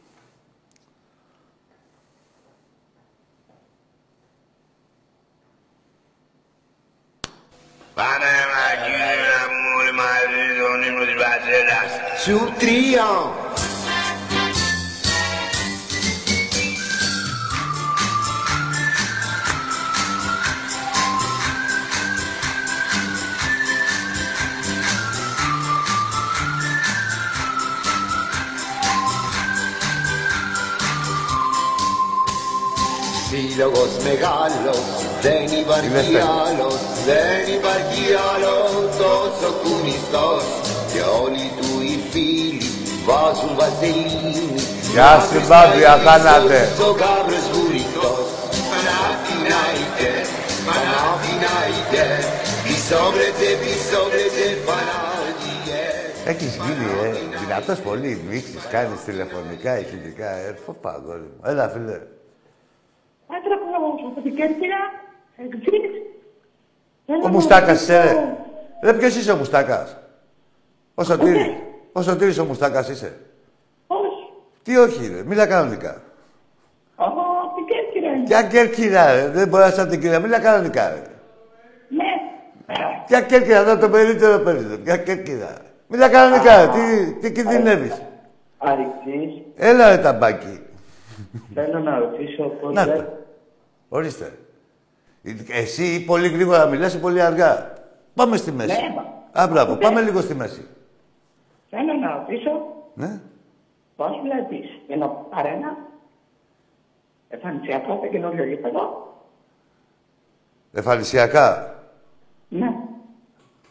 Πάμε μακριά μου μαζί τον ύμνο της Βασίλας. Σου τρία. Σύλλογος μεγάλος, δεν υπάρχει άλλος, δεν υπάρχει άλλος τόσο κουνιστός και όλοι του οι φίλοι βάζουν βαζελίνη Γεια σου μπάμπη, αθάνατε. Ο γάβρος βουρητός Παναθηναϊκέ, Παναθηναϊκέ Πισόβρετε, πισόβρετε, Παναθηναϊκέ Έχεις γίνει, ε, δυνατός πολύ, μίξεις, κάνεις τηλεφωνικά, ηχητικά, ε, φοπά, αγόρι μου. Έλα, φίλε. Άντρα μου από την Κέρκυρα, εξής. Ο Μουστάκας είσαι, ρε. Ρε, ποιος είσαι ο Μουστάκας; Ο Σωτήρης. Ο Σωτήρης ο Μουστάκας είσαι; Όχι. Τι όχι, ρε. Μίλα κανονικά. Από την Κέρκυρα είναι. Ποια Κέρκυρα, ρε. Δεν μπορείς να είσαι την Κέρκυρα. Μίλα κανονικά, ρε. Ναι. Ποια Κέρκυρα, εδώ το περίπτερο περίπτερο. Ποια Κέρκυρα. Μίλα κανονικά, ρε. Τι, τι κινδυνεύεις; Αρικτής, Έλα, ρε, ταμπάκι. θέλω να ρωτήσω πώς Να δεν... το. Ορίστε. Εσύ πολύ γρήγορα μιλάς ή πολύ αργά. Πάμε στη μέση. Ναι, μα. Α, μπράβο. Ναι. Πάμε λίγο στη μέση. Θέλω να ρωτήσω Ναι. πώς βλέπεις για να παρένα εμφανισιακό το καινούριο γήπεδο; Εφαλισιακά. Ναι.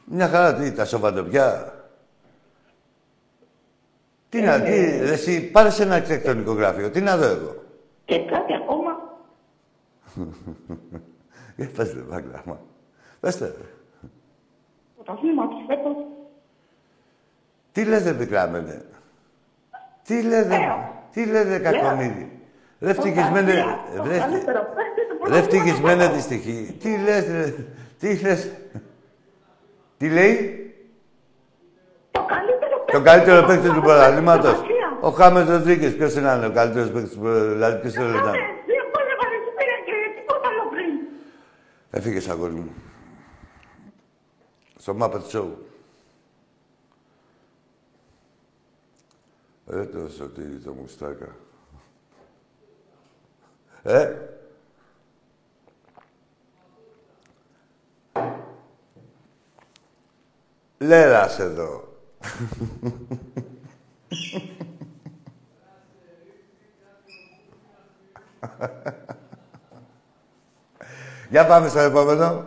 Μια χαρά τι, τα σοβαντοπιά. Τι να, τι, εσύ, πάρες σε ένα αρχιτεκτονικό γράφειο. Τι να δω εγώ. Και κάτι ακόμα. Για πες ρε Βάγκλα, Πες το, ρε. Πρωταθλήμα τους φέτος. Τι λες ρε πικράμενε. Τι λες ρε, τι λες ρε κακομίδι. Ρε ευτυχισμένε, Το ρε, καλύτερο παίκτη του ρε πρωταθλήματος. ευτυχισμένε τη στοιχή. Τι λες ρε, τι λες. Τι λέει; Το καλύτερο παίκτη. Το καλύτερο παίκτη του πρωταθλήματος. Πρωταθλήμα. Ο Χάμες Ροντρίγκες. Ποιος είναι άλλος, ο καλύτερος παίκτης του πρωταθλήματος. Δηλαδή, ποιος το Κάνε, ρωτάνε. δύο γκολ έβαλε και πήρε και τίποτα άλλο πριν. Έφυγες, αγόρι μου. Στο Muppet Show. Ρε το σωτήρι το μουστάκα. Ε. Λέρας εδώ. Για πάμε στο επόμενο.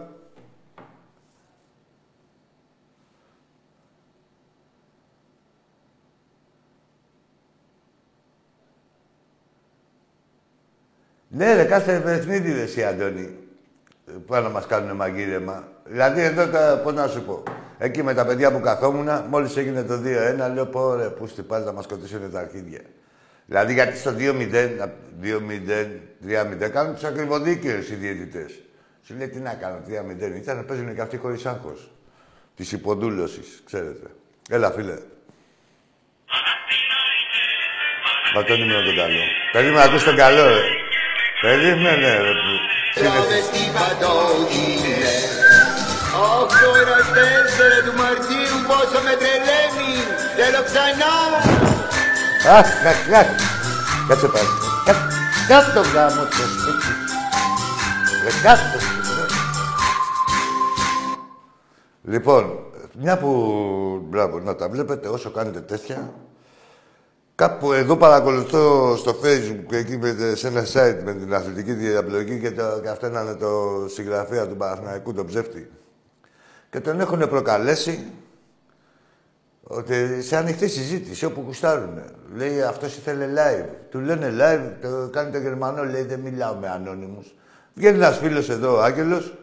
Ναι, ρε, κάθε παιχνίδι ρε εσύ, Αντώνη. Πάνε να μας κάνουν μαγείρεμα. Δηλαδή, εδώ, τα, πώς να σου πω. Εκεί με τα παιδιά που καθόμουν, μόλις έγινε το 2-1, λέω, πω ρε, πού στη πάλι να μας σκοτήσουν τα αρχίδια. Δηλαδή, γιατί στο 2-0, 2-0, 3-0, κάνουν τους ακριβοδίκαιους οι διαιτητές. Σου λέει, τι να κάνω, 3-0. Ήταν να παίζουν και αυτοί χωρίς άγχος. Της υποδούλωσης, ξέρετε. Έλα, φίλε. Μα τον ήμουν τον καλό. Περίμενε να ακούς τον καλό, ρε. Περίμενε, ρε. που- Σύνδεση. στην παντό είναι Οχτώ ένας τέσσερα του Μαρτίου πόσο με τρελαίνει Θέλω ξανά Αχ, αχ, αχ. Κάτσε πάλι. Κά- Κάτω γάμο το σπίτι. Ρε, κάτω. ρε. Λοιπόν, μια που... Μπράβο, να τα βλέπετε όσο κάνετε τέτοια. Κάπου εδώ παρακολουθώ στο facebook εκεί με, σε ένα site με την αθλητική διαπλοκή και, το, και αυτό είναι το συγγραφέα του Παναθηναϊκού, τον ψεύτη. Και τον έχουν προκαλέσει ότι σε ανοιχτή συζήτηση όπου κουστάρουν. Λέει αυτός ήθελε live. Του λένε live, το κάνει το Γερμανό, λέει δεν μιλάω με ανώνυμους. Βγαίνει ένας φίλος εδώ, ο Άγγελος,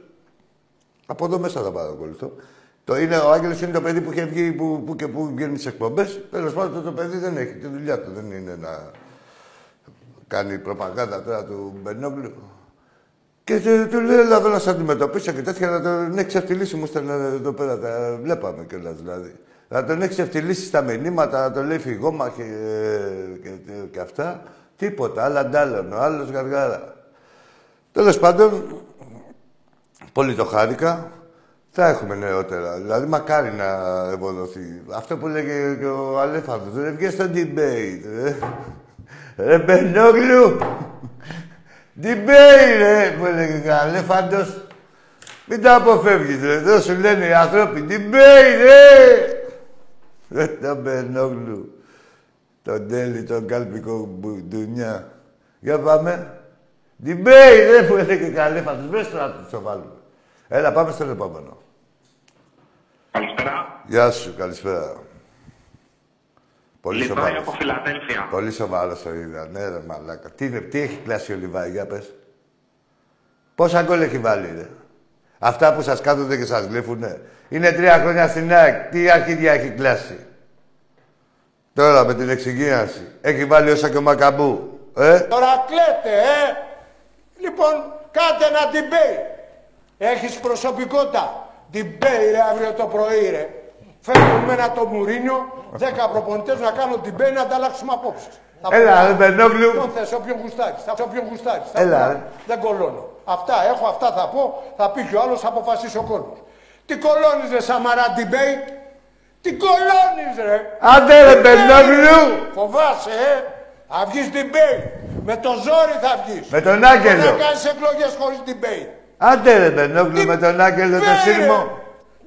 από εδώ μέσα θα παρακολουθώ. Το είναι, ο Άγγελος είναι το παιδί που είχε βγει που, που και που βγαίνει τις εκπομπές. Τέλος πάντων το, το παιδί δεν έχει τη δουλειά του. Δεν είναι να κάνει προπαγάνδα τώρα του Μπενόγλου. Και του, του λέει, έλα εδώ να σε αντιμετωπίσω και τέτοια, να τον έχει ξεφτυλίσει. Μου στέλνε εδώ πέρα, τα βλέπαμε κιόλας δηλαδή. Να τον έχει ξεφτυλίσει στα μηνύματα, να τον λέει φυγόμαχε ε, και, και, και αυτά. Τίποτα, άλλα αντάλλων, ο άλλος γαργάρα. Τέλος πάντων, πολύ το χάρηκα. Θα έχουμε νεότερα. Δηλαδή, μακάρι να ευοδοθεί. Αυτό που λέγε και ο Αλέφαντος, ρε, βγες στο debate, ρε. Ρε, Μπενόγλου. Debate, ρε, που έλεγε και ο Αλέφαντος. Μην τα αποφεύγεις, ρε. Εδώ σου λένε οι άνθρωποι, debate, ρε. Ρε, το Μπενόγλου. Τον τέλει, τον κάλπικο μπουντουνιά. Για πάμε. Debate, ρε, που έλεγε και ο Αλέφαντος. Βρες τώρα να το βάλουμε. Έλα, πάμε στον επόμενο. Καλησπέρα. Γεια σου, καλησπέρα. Πολύ Λιβάη σοβαρός. από Φιλαδέλφια. Πολύ σοβαρός το είδα. Ναι, ρε μαλάκα. Τι, είναι, τι έχει κλάσει ο Λιβάη, για πες. Πόσα γκολ έχει βάλει, ρε. Αυτά που σας κάθονται και σας γλύφουνε. Είναι τρία χρόνια στην ΑΕΚ. Τι αρχίδια έχει κλάσει. Τώρα με την εξυγίανση. Έχει βάλει όσα και ο Μακαμπού. Ε, Τώρα κλαίτε, ε! Λοιπόν, κάντε ένα debate. Έχεις προσωπικότητα. Debate, ρε, αύριο το πρωί, ρε. Φέρνουν με ένα το Μουρίνιο, δέκα προπονητές να κάνουν debate να ανταλλάξουμε απόψεις. Θα Έλα, πω, ρε Μπενόγλου. Ποιον θες, όποιον γουστάρεις. Θα όποιον γουστάρεις. Θα Έλα, πω, ρε. Δεν κολώνω. Αυτά έχω, αυτά θα πω. Θα πει και ο άλλος, θα αποφασίσει ο κόσμος. Τι κολώνεις, ρε Σαμαρά, debate. Τι κολώνεις, ρε; Άντε, ρε Μπενόγλου. Φοβάσαι, ε; Θα βγεις debate. Με το ζόρι θα βγεις. Με τον Άγγελο. Δεν κάνεις εκλογές χωρίς debate. Άντε, ρε Μπενόγλου, με τον Άγγελο το Debate, σύρμο.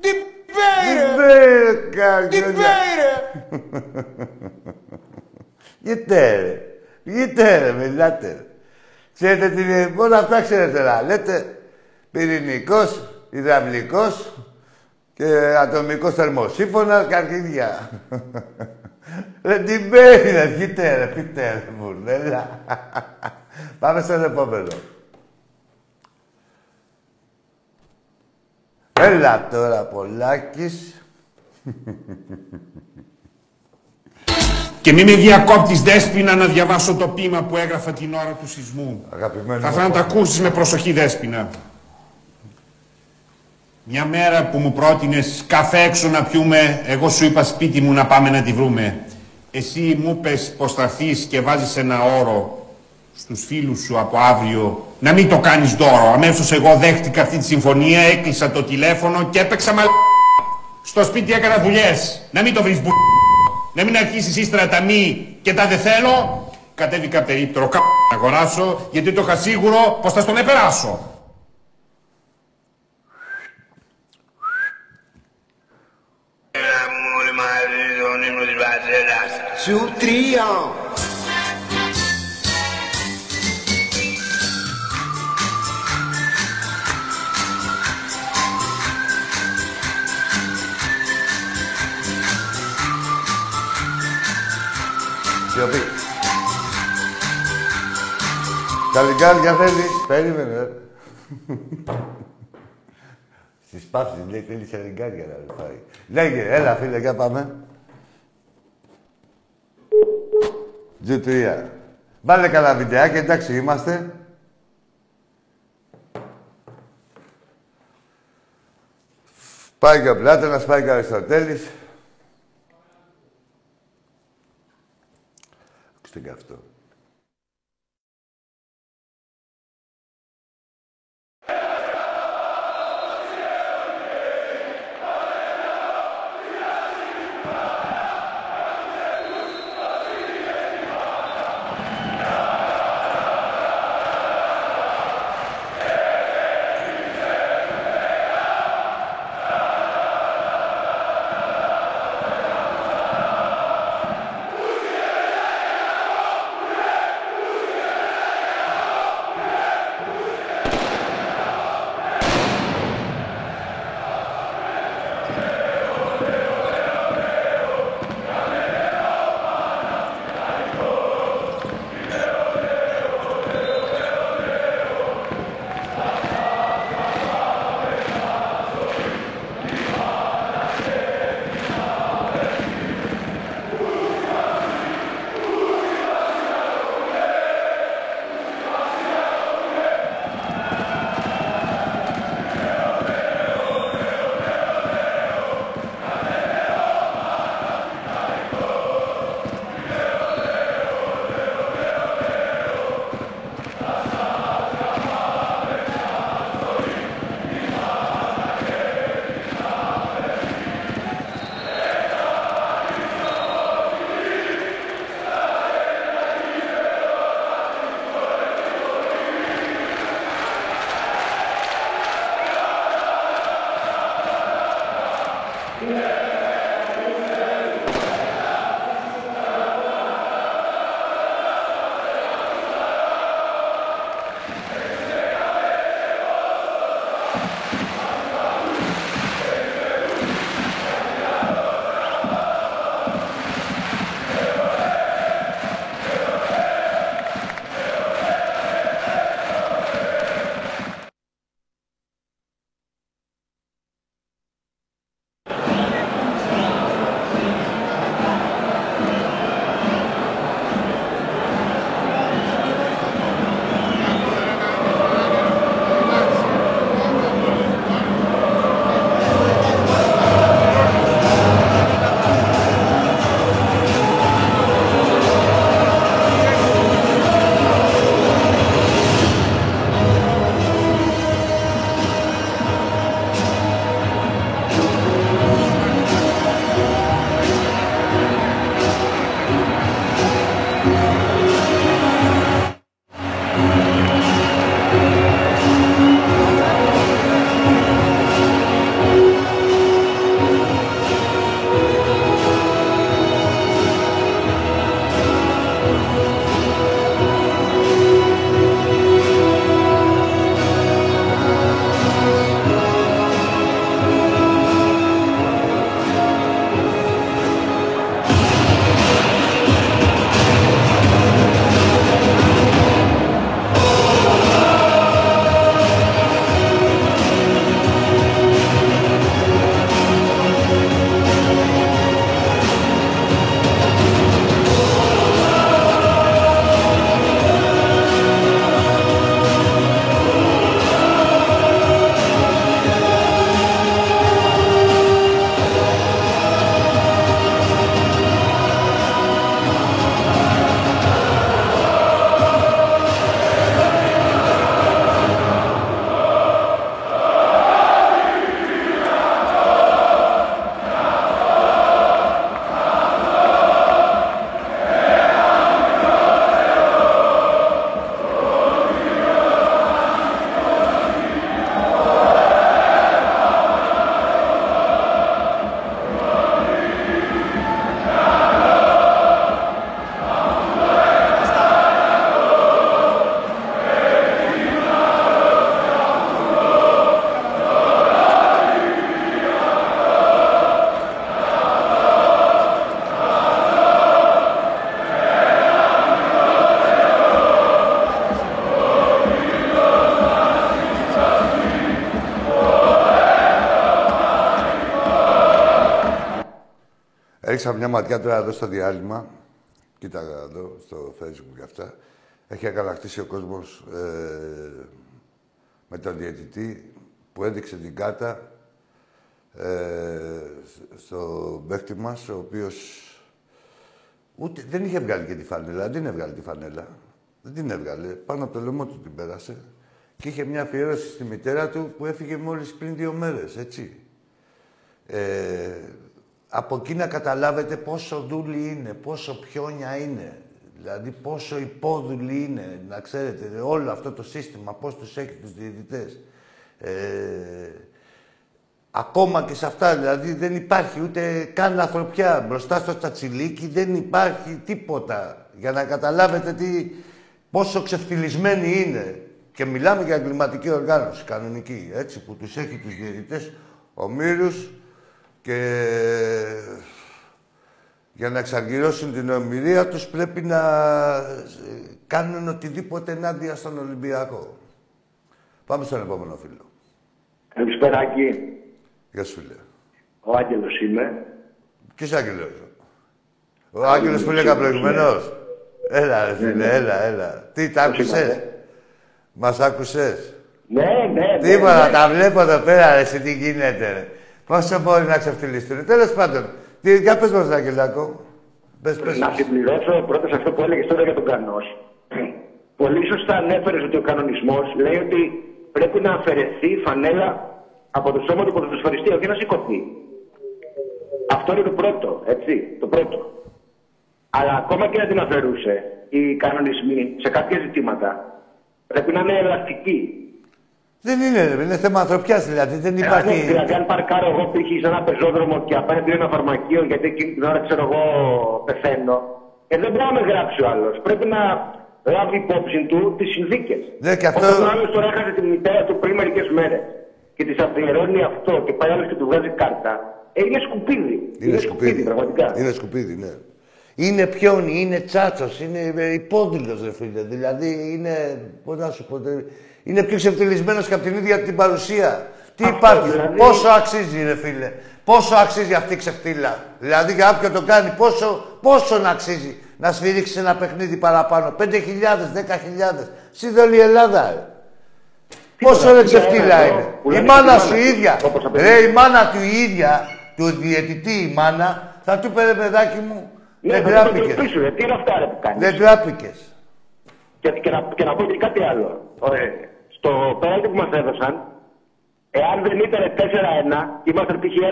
ρε. Debate, ρε. Μπε, καγκελιά. Debate, ρε. Γείτε ρε. Γείτε ρε, μιλάτε ρε. Ξέρετε τι είναι, όλα αυτά ξέρετε να λέτε. Πυρηνικός, υδραυλικός και ατομικός θερμοσύφωνας και αρχίδια. Ρε την παίρνει, ρε, πείτε ρε, πείτε ρε, μπουρνέλα. Πάμε στον επόμενο. Έλα τώρα, Πολάκης. Και μην με διακόπτεις Δέσποινα να διαβάσω το ποίημα που έγραφα την ώρα του σεισμού. Αγαπημένο. Θα ήθελα να τα ακούσεις με προσοχή Δέσποινα. Μια μέρα που μου πρότεινες καφέ έξω να πιούμε, εγώ σου είπα σπίτι μου να πάμε να τη βρούμε. Εσύ μου πες πως θα έρθεις και βάζεις ένα όρο στους φίλους σου από αύριο να μην το κάνεις δώρο. Αμέσως εγώ δέχτηκα αυτή τη συμφωνία, έκλεισα το τηλέφωνο και έπαιξα μα... Στο σπίτι έκανα δουλειές. Να μην το βρεις μπου... Να μην αρχίσεις ύστερα τα μη και τα δεν θέλω. Κατέβηκα περίπτωρο κα... να αγοράσω γιατί το είχα σίγουρο πως θα στον επεράσω. Έλα μου Τα λιγκάρια θέλεις. Περίμενε. ρε. Στις πάψεις, λέει, θέλει σε λιγκάρια να φάει. Λέγε, έλα φίλε, για πάμε. Τζουτρία. Βάλε καλά βιντεάκι, εντάξει είμαστε. Πάει και ο Πλάτωνας, πάει και ο Αριστοτέλης. Ακούστε και αυτό. Έριξα μια ματιά τώρα εδώ στο διάλειμμα. Κοίταγα εδώ στο facebook και αυτά. Έχει αγανακτήσει ο κόσμος ε, με τον διαιτητή που έδειξε την κάτα ε, στο παίχτη μας, ο οποίος ούτε, δεν είχε βγάλει και τη φανέλα, δεν έβγαλε τη φανέλα. Δεν την έβγαλε. Πάνω από το λαιμό του την πέρασε. Και είχε μια αφιέρωση στη μητέρα του που έφυγε μόλις πριν δύο μέρες, έτσι. Ε, από εκεί να καταλάβετε πόσο δούλη είναι, πόσο πιόνια είναι. Δηλαδή πόσο υπόδουλη είναι, να ξέρετε, όλο αυτό το σύστημα, πώς τους έχει τους διαιτητές. Ε, ακόμα και σε αυτά, δηλαδή δεν υπάρχει ούτε καν ανθρωπιά. Μπροστά στο τσατσιλίκι δεν υπάρχει τίποτα. Για να καταλάβετε τι, πόσο ξεφτυλισμένοι είναι. Και μιλάμε για εγκληματική οργάνωση, κανονική, έτσι, που τους έχει τους διαιτητές ομήρους και για να εξαργυρώσουν την ομιλία τους πρέπει να ε, κάνουν οτιδήποτε ενάντια στον Ολυμπιακό. Πάμε στον επόμενο φίλο. Καλησπέρα, Άκη. Γεια σου, φίλε. Ο Άγγελος είμαι. Ποιος Άγγελος; Ο Άγγελος που έλεγα προηγουμένως. Έλα, ρε φίλε, ναι. έλα, έλα. Τι, τα άκουσες; Μας άκουσες; Ναι, ναι, ναι. Τίποτα, ναι. τα βλέπω εδώ πέρα, ρε, εσύ τι γίνεται, ρε. Πόσο μπορεί να ξεφτυλιστούν. Τέλος πάντων, τι, για πες μας, Αγγελάκο. Πες, πες. Να συμπληρώσω πρώτα σε αυτό που έλεγες τώρα για τον Κανός. Πολύ σωστά ανέφερες ότι ο κανονισμός λέει ότι πρέπει να αφαιρεθεί η φανέλα από το σώμα του ποδοσφαιριστή, όχι να σηκωθεί. Αυτό είναι το πρώτο, έτσι, το πρώτο. Αλλά ακόμα και να την αφαιρούσε, οι κανονισμοί σε κάποια ζητήματα πρέπει να είναι ελαστικοί. Δεν είναι, ρε, είναι θέμα ανθρωπιάς δηλαδή. Δεν Ε, ναι, υπάρχει... δηλαδή, αν παρκάρω εγώ π.χ. σε ένα πεζόδρομο και απέναντι είναι ένα φαρμακείο, γιατί εκείνη την ώρα ξέρω εγώ πεθαίνω, ε, δεν μπορεί να με γράψει ο άλλος. Πρέπει να λάβει υπόψη του τις συνθήκες. Ναι, και αυτό- Όταν ο άλλος τώρα έχασε τη μητέρα του πριν μερικές μέρες και της αφιερώνει αυτό και πάει άλλος και του βγάζει κάρτα, ε, είναι σκουπίδι. Είναι σκουπίδι. πραγματικά. Είναι σκουπίδι, ναι. Είναι πιόνι, είναι τσάτσος, είναι ε, υπόδηλο, ρε φίλε. Δηλαδή είναι. Πώς να σου πω. δεν- Είναι πιο ξεφτυλισμένος και από την ίδια την παρουσία. Τι Αυτό, υπάρχει, δηλαδή- πόσο αξίζει, ρε φίλε. Πόσο αξίζει αυτή η ξεφτύλα. Δηλαδή για όποιον το κάνει, πόσο, πόσο να αξίζει να σφυρίξει ένα παιχνίδι παραπάνω. 5.000, 10.000. Σύνδολη Ελλάδα, ρε. Πόσο ρε Τίποτα, ξεφτύλα ένα είναι. ευρώ, Η πουλάνε μάνα τη σου μάνα, ίδια. όπως τα Ρε παιδιά. η μάνα του η ίδια, του διαιτητή η μάνα, θα του πει ρε παιδάκι μου, Ναι, δεν θα το τράπηκες. πίσω, ρε. Τι είναι αυτά ρε, που κάνεις. Δεν τράπηκες. Και, και, να, και να πω και κάτι άλλο. Ωραία. Στο πέναλτι που μας έδωσαν, εάν δεν ήταν 4-1, ήμασταν π.χ. 1-1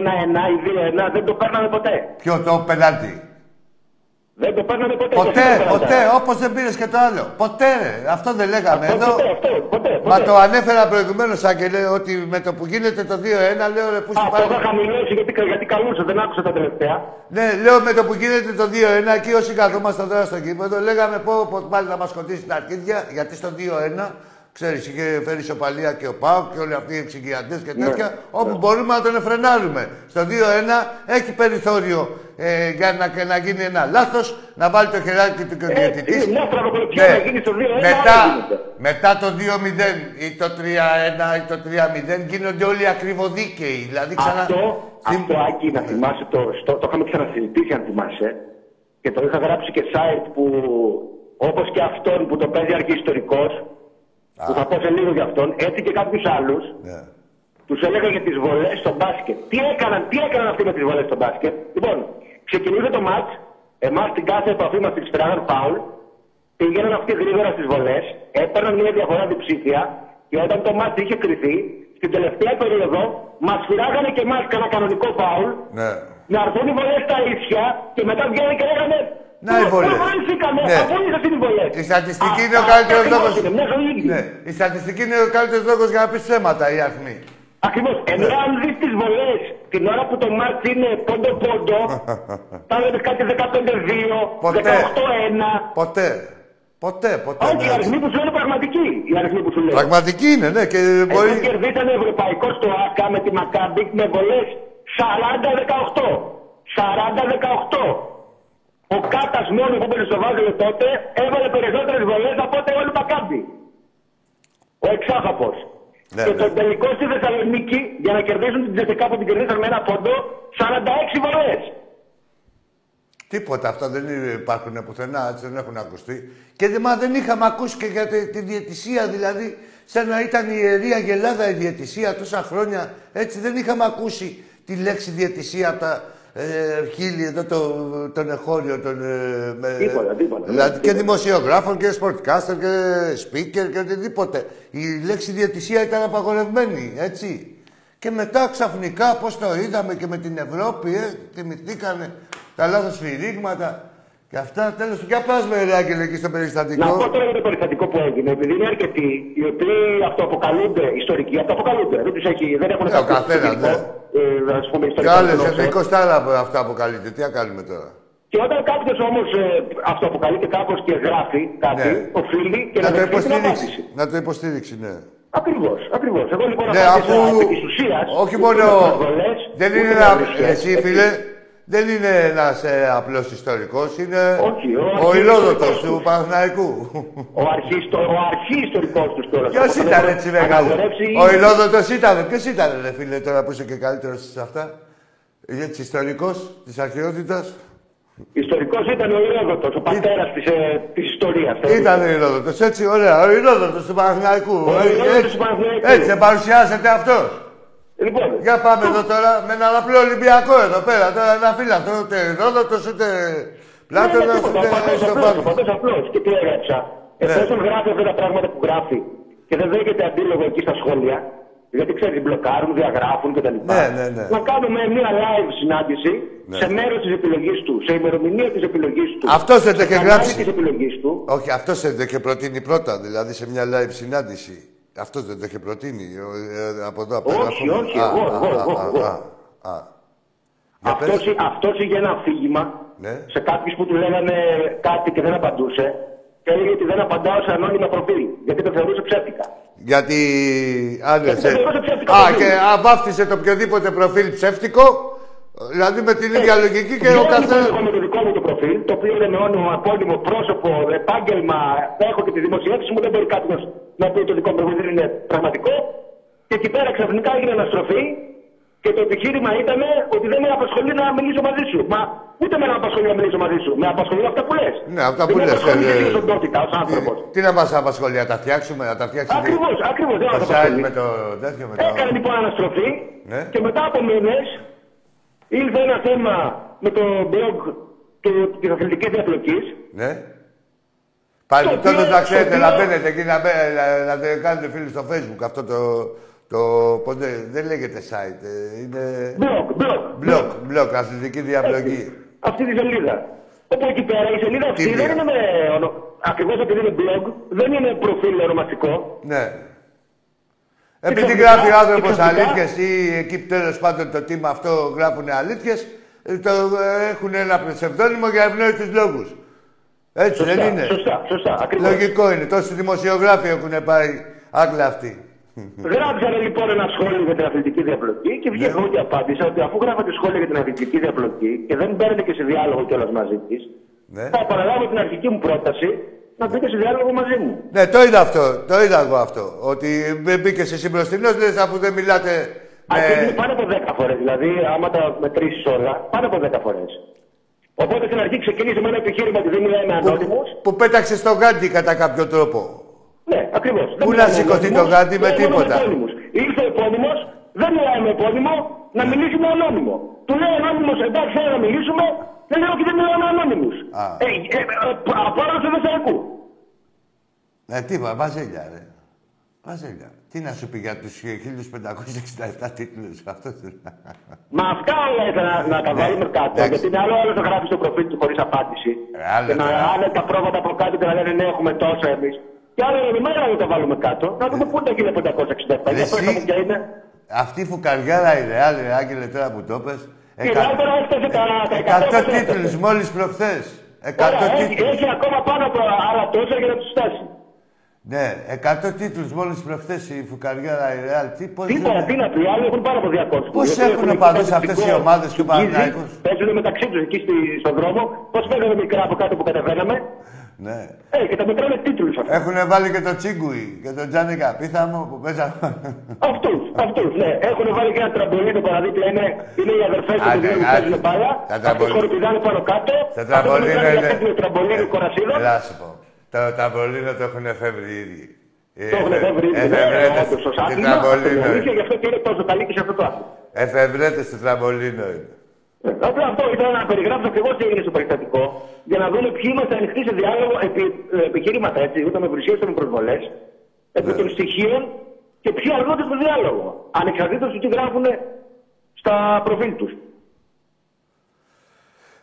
ή 2-1, δεν το παίρναμε ποτέ. Ποιο το πελάτη. Δεν το παίρναμε ποτέ. Ποτέ, Και αυτό το ποτέ, πέναλτι. όπως δεν πήρες και το άλλο. Ποτέ, ρε. Αυτό δεν λέγαμε Αυτό, εδώ. ποτέ, αυτό, ποτέ, Μα ποτέ. το ανέφερα προηγουμένως, Άγγελε, ότι με το που γίνεται το 2-1, λέω ρε, πού Α, σου το είχα πάει. χαμηλώσει γιατί, γιατί καλούσα, δεν άκουσα τα τελευταία. Ναι, λέω με το που γίνεται το 2-1, εκεί όσοι καθόμασταν τώρα στο κήπεδο, λέγαμε πω, πω πάλι να μας σκοτήσει τα αρχίδια, γιατί στο 2-1, ξέρεις, είχε φέρει ισοπαλία και ο Πάο και όλοι αυτοί οι εξηγιατέ και Ναι, τέτοια, όπου μπορούμε να τον εφρενάρουμε. Στο 2-1 έχει περιθώριο ε, για να, και να γίνει ένα λάθος, να βάλει το χεράκι του και ο Ε, διαιτητής. είναι μια στραβοκολοτιά να γίνει στο 2-1, μετά, άλλο γίνεται. μετά το 2-0 ή το 3-1 ή το 3-0 γίνονται όλοι ακριβοδίκαιοι. Δηλαδή ξανά. Αυτό, Θυμ- αυτό Άκη, να θυμάσαι, το, στο, το είχαμε ξανασυζητήσει αν θυμάσαι και το είχα γράψει και site που όπως και αυτόν που το παίζει αρχιστορικός που θα πω σε λίγο για αυτόν, έτσι και κάποιους άλλους Ναι. τους έλεγα για τις βολές στο μπάσκετ. Τι έκαναν, τι έκαναν αυτοί με τις βολές στο μπάσκετ; Λοιπόν, ξεκινούσε το μάτς, εμάς την κάθε επαφή μας την σπεράγαν φάουλ, πήγαιναν αυτοί γρήγορα στις βολές, έπαιρναν μια διαφορά διψήφια και όταν το μάτς είχε κρυθεί, στην τελευταία περίοδο μας φυράγανε και εμάς κανένα κανονικό φάουλ, Ναι. να έρθουν οι βολές στα ίσια και μετά βγαίνουν και λέγανε Να οι βολές. Πού βοηθήκαμε, Ναι. αφού ήρθαν οι βολές. Η στατιστική Α, είναι ο α, καλύτερος ακριβώς λόγος. είναι, Μια ζωή είναι. Ναι. Η στατιστική είναι ο καλύτερος λόγος για να πεις ψέματα η αριθμή. Ακριβώς. Ενώ Ναι. αν δεις τις βολές την ώρα που το μάτς είναι πόντο-πόντο, θα βλέπεις κάτι 15-2, Ποτέ. 18-1. Ποτέ. Ποτέ, ποτέ. Όχι, ναι. οι αριθμοί που σου λένε πραγματικοί. Οι αριθμοί που σου λένε. Πραγματική είναι, ναι, και Εδώ μπορεί. κερδίσανε ευρωπαϊκό στο ΑΚΑ με τη Μακάμπικ με βολές 40-18. 40-18. Ο Κάτας μόνος που έπαιρνε στο Βάζελο τότε έβαλε περισσότερες βολές από ό,τι όλοι Μακάμπι. Ο εξάχαπος. Ναι, και ναι. το τελικό στη Θεσσαλονίκη για να κερδίσουν την Τζεσικά που την κερδίσαν με ένα πόντο 46 βολές. Τίποτα, αυτά δεν είναι- υπάρχουν πουθενά, έτσι δεν έχουν ακουστεί. Και δε- μα δεν είχαμε ακούσει και για τη, τη διαιτησία, δηλαδή, σαν να ήταν η Ιερή Αγελάδα η διαιτησία τόσα χρόνια. Έτσι δεν είχαμε ακούσει τη λέξη διαιτησία από τα ε, χείλη εδώ το, τον εχώριο, τον... Ε, με- Τίποτα, τίποτα. Δηλαδή και δημοσιογράφων και sportcaster και speaker και οτιδήποτε. Η λέξη διαιτησία ήταν απαγορευμένη, έτσι. Και μετά ξαφνικά, πώς το είδαμε και με την Ευρώπη, ε, θυμηθήκανε τα λάθος σφυρίγματα και αυτά. Τέλος, για πας με ρε Άγγελε εκεί στο περιστατικό. Να πω τώρα για το περιστατικό που έγινε, επειδή είναι αρκετοί οι οποίοι αυτοαποκαλούνται ιστορικοί, αυτοαποκαλούνται. Δεν τους έχει, δεν έχουν Ναι, ο κάποιο καθένας, ιστορικό, ναι. ε, ας πούμε, Και ιστορικό άλλες, γνώσεων. εθνικός τα άλλα από αυτά αποκαλείται. Τι να κάνουμε τώρα; Και όταν κάποιος όμως ε, αυτοαποκαλείται κάπως και γράφει κάτι, Ναι. οφείλει και Να να το δεχτεί την υποστηρίξει. απάντηση. Να το υποστηρίξει, ναι. Ακριβώς, ακριβώς. Εγώ λοιπόν Ναι, απάντησα αφού επί της ουσίας, όχι ούτε μόνο. με προσβολές, Δεν ούτε είναι με ένα. αριστείες. Εσύ, φίλε, δεν είναι ένας ε, απλός ιστορικός. Είναι Όχι, ο ο αρχής υλόδοτο ιστορικός του τους. Παναθηναϊκού. Ο αρχίστο, ο αρχίστορικός τους τώρα. Ποιος θα ήταν το έτσι μεγάλος; αναγορεύσει- Ο υλόδοτο ήταν. Ποιος ήταν, ρε φίλε, τώρα που είσαι και καλύτερος σε αυτά; Έτσι, ιστορικός της αρχαιότητας; Ιστορικός ήταν ο Ηρόδοτος, ο πατέρας της, ε, της ιστορίας. Ήταν ο υλόδοτο. Έτσι, ωραία. Ο υλόδοτο του Παναθηναϊκού. Ο Ε, υλόδοτος έτσι- του Παναθηναϊκού. Έτσι, παρουσιάζεται αυτός. Λοιπόν, Για πάμε εδώ τώρα με έναν απλό Ολυμπιακό εδώ πέρα. Τώρα ένα φίλαθρο, ούτε Ηρόδοτο, ούτε Πλάτωνα, Ναι, τίποτα, ούτε ο παντός στο απλός, ο πάνω. παντός απλός. Και τι έγραψα. Ναι. Εφόσον γράφει αυτά τα πράγματα που γράφει και δεν δέχεται αντίλογο εκεί στα σχόλια, γιατί ξέρει, μπλοκάρουν, διαγράφουν κτλ. Ναι, ναι, ναι. Να κάνουμε μια live συνάντηση Ναι. σε μέρος της επιλογής του, σε ημερομηνία της επιλογής του. Αυτός δεν το σε είχε κανάλι γράψει. της επιλογής του. Όχι, αυτός δεν το είχε προτείνει πρώτα, δηλαδή σε μια live συνάντηση. Αυτό δεν το είχε προτείνει ο- ε, από εδώ, από το Όχι, γραφείο. όχι, Α, εγώ, α, εγώ, α, εγώ, α, εγώ. α, α. Για Αυτός, πες. αυτός είχε ένα αφήγημα Ναι. σε κάποιους που του λέγανε κάτι και δεν απαντούσε και έλεγε ότι δεν απαντάω σε ανώνυμα προφίλ, γιατί το θεωρούσε ψεύτικα. Γιατί άνοιξε. Γιατί δεν έδωσε ψεύτικο Α, προφίλ. και βάφτισε το οποιοδήποτε προφίλ ψεύτικο, δηλαδή με την ίδια λογική και ο Βγαίνω κάθε. λοιπόν εγώ με το δικό μου το προφίλ, το οποίο είναι με όνομα, επώνυμο, πρόσωπο, επάγγελμα, έχω και τη δημοσιεύση μου, δεν μπορεί κάποιο να πει ότι το δικό μου προφίλ δεν είναι πραγματικό. Και εκεί πέρα ξαφνικά έγινε αναστροφή και το επιχείρημα ήταν ότι δεν με απασχολεί να μιλήσω μαζί σου. Μα ούτε με απασχολεί να μιλήσω μαζί σου. Με απασχολεί αυτά που λε. Ναι, αυτά που δεν λες, Με απασχολεί ε, και η οντότητα ω άνθρωπο. Τι να μα απασχολεί, να τα φτιάξουμε, να τα φτιάξει. Ακριβώ, ακριβώ. Δεν Το μας site απασχολεί. με το τέτοιο, με το. Έκανε λοιπόν αναστροφή Ναι. και μετά από μήνε ήρθε ένα θέμα με το blog της αθλητική διαπλοκής. Ναι. Πάλι Το τότε οποίο- να ξέρετε το να οποίο- μπαίνετε εκεί να, μπαι- να, να το κάνετε φίλοι στο facebook. Αυτό το. το πότε, δεν λέγεται site. ε, Είναι. Blog, blog. Blog, blog, αθλητική διαπλογή. Αυτή τη σελίδα. Όπου εκεί πέρα η σελίδα αυτή Τίμια. δεν είναι με. ονο- Ακριβώς επειδή είναι blog, δεν είναι προφίλ ονομαστικό. Ναι. Επειδή ξαφνικά- γράφει ο άνθρωπος και ξαφνικά- αλήθειες ή εκεί τέλος πάντων το team αυτό γράφουν αλήθειες, το ε, έχουν ένα ψευδόνυμο για ευνόητους λόγους. Έτσι Σωστά, δεν είναι; σωστά, σωστά, ακριβώς. Λογικό είναι. Τόσοι δημοσιογράφοι έχουν πάει άκλα αυτοί. Γράψανε λοιπόν ένα σχόλιο για την αθλητική διαπλοκή και Ναι. βγήκα εγώ και απάντησα ότι αφού γράφατε σχόλιο για την αθλητική διαπλοκή και δεν μπαίνετε και σε διάλογο κιόλας μαζί της, Ναι. θα επαναλάβω την αρχική μου πρόταση να μπείτε σε διάλογο μαζί μου. Ναι, το είδα αυτό. Το είδα εγώ αυτό. Ότι με μπήκε εσύ μπροστινό, λες αφού δεν μιλάτε Αυτό είναι με. πάνω από 10 φορές. Δηλαδή, άμα τα μετρήσεις όλα, πάνω από 10 φορές. Οπότε στην αρχή ξεκίνησε με ένα επιχείρημα ότι δεν μιλάει με ανώνυμους. Που πέταξε στο γάντι κατά κάποιο τρόπο. Ναι, ακριβώς. Πού να σηκωθεί το γάντι με τίποτα. Ήρθε ο επώνυμος, δεν μιλάει με επώνυμο, να μιλήσει με ανώνυμο. Του λέει ανώνυμος, εντάξει, έλα να μιλήσουμε, δεν λέω και δεν μιλάω με ανώνυμου. Α. Ε, ε, ε, από άλλο δεν σε ακούω. Ε, τι είπα, βαζέλια, ρε. Βαζέλια. Τι να σου πει για τους 1567 τίτλους, αυτό δεν Μα αυτά όλα ήθελα να, να τα Ναι, βάλουμε κάτω. εντάξει. Γιατί είναι άλλο άλλο να γράφεις στο προφίλ του χωρίς απάντηση. Ε, άλλο και να τώρα. είναι τα πρόβατα από κάτω και να λένε ναι, έχουμε τόσα εμείς. Και άλλο είναι μέρα να τα βάλουμε κάτω. Να δούμε πού τα 1567. Για Εσύ- πες μου ποια είναι. Αυτή η φουκαριάρα η Ρεάλ, ρε Άγγελε, τώρα που το πες. Η Real τώρα έφτασε τα τα 100 τίτλους μόλις προχθές. 100 Ωραία, έχει, τίτλους. έχει ακόμα πάνω από άλλα τόσα για να τους φτάσει. Ναι, 100 τίτλους μόλις προχθές η φουκαριάρα η Ρεάλ. Τι, πώς Τι δεν τώρα, είναι. τι να πει, άλλοι έχουν πάνω από 200. Πώς Γιατί έχουν εκεί οπαδούς στο αυτές οι Εθνικό, ομάδες και ο του Γκίζη, Παναθηναϊκός. Παίζουν μεταξύ τους εκεί στη, στον δρόμο. Πώς παίζανε μικρά από κάτω που κατεβαίναμε; Ναι. Ε, και τα μετράνε τίτλους αυτά. Έχουν βάλει και το Τσίγκουι και τον Τζάνι Καπίθαμο που παίζανε. Αυτούς, αυτούς, ναι. Έχουν βάλει και ένα τραμπολίνο παραδίπλα, είναι, είναι οι αδερφές του Άντε, που άντε. παίζουν μπάλα. Τα Αυτοί τραμπολί- χοροπηδάνε πάνω κάτω. Τα Αυτό τραμπολίνο είναι... είναι... Το τραμπολίνο κορασίδων. Ελά σου πω. Το τραμπολίνο το έχουν εφεύρει οι ίδιοι. Το έχουν εφεύρει ήδη, ναι, Εφευρέτες όντως, ως του άθλημα. Αυτό είναι τραμπολίνο αλήθεια, είναι. γι' αυτό και είναι τόσο καλή και σε αυτό το άθλημα. Εφευρέτες του τραμπολίνο είναι. Ε, Απλά αυτό ήθελα να περιγράψω ακριβώ τι έγινε στο περιστατικό για να δούμε ποιοι είμαστε ανοιχτοί σε διάλογο επί, ε, επιχειρήματα έτσι, ούτε με βρισίε ούτε με προσβολές, επί Ναι. των στοιχείων και ποιοι αρνούνται στο διάλογο. Ανεξαρτήτως του τι γράφουν στα προφίλ τους.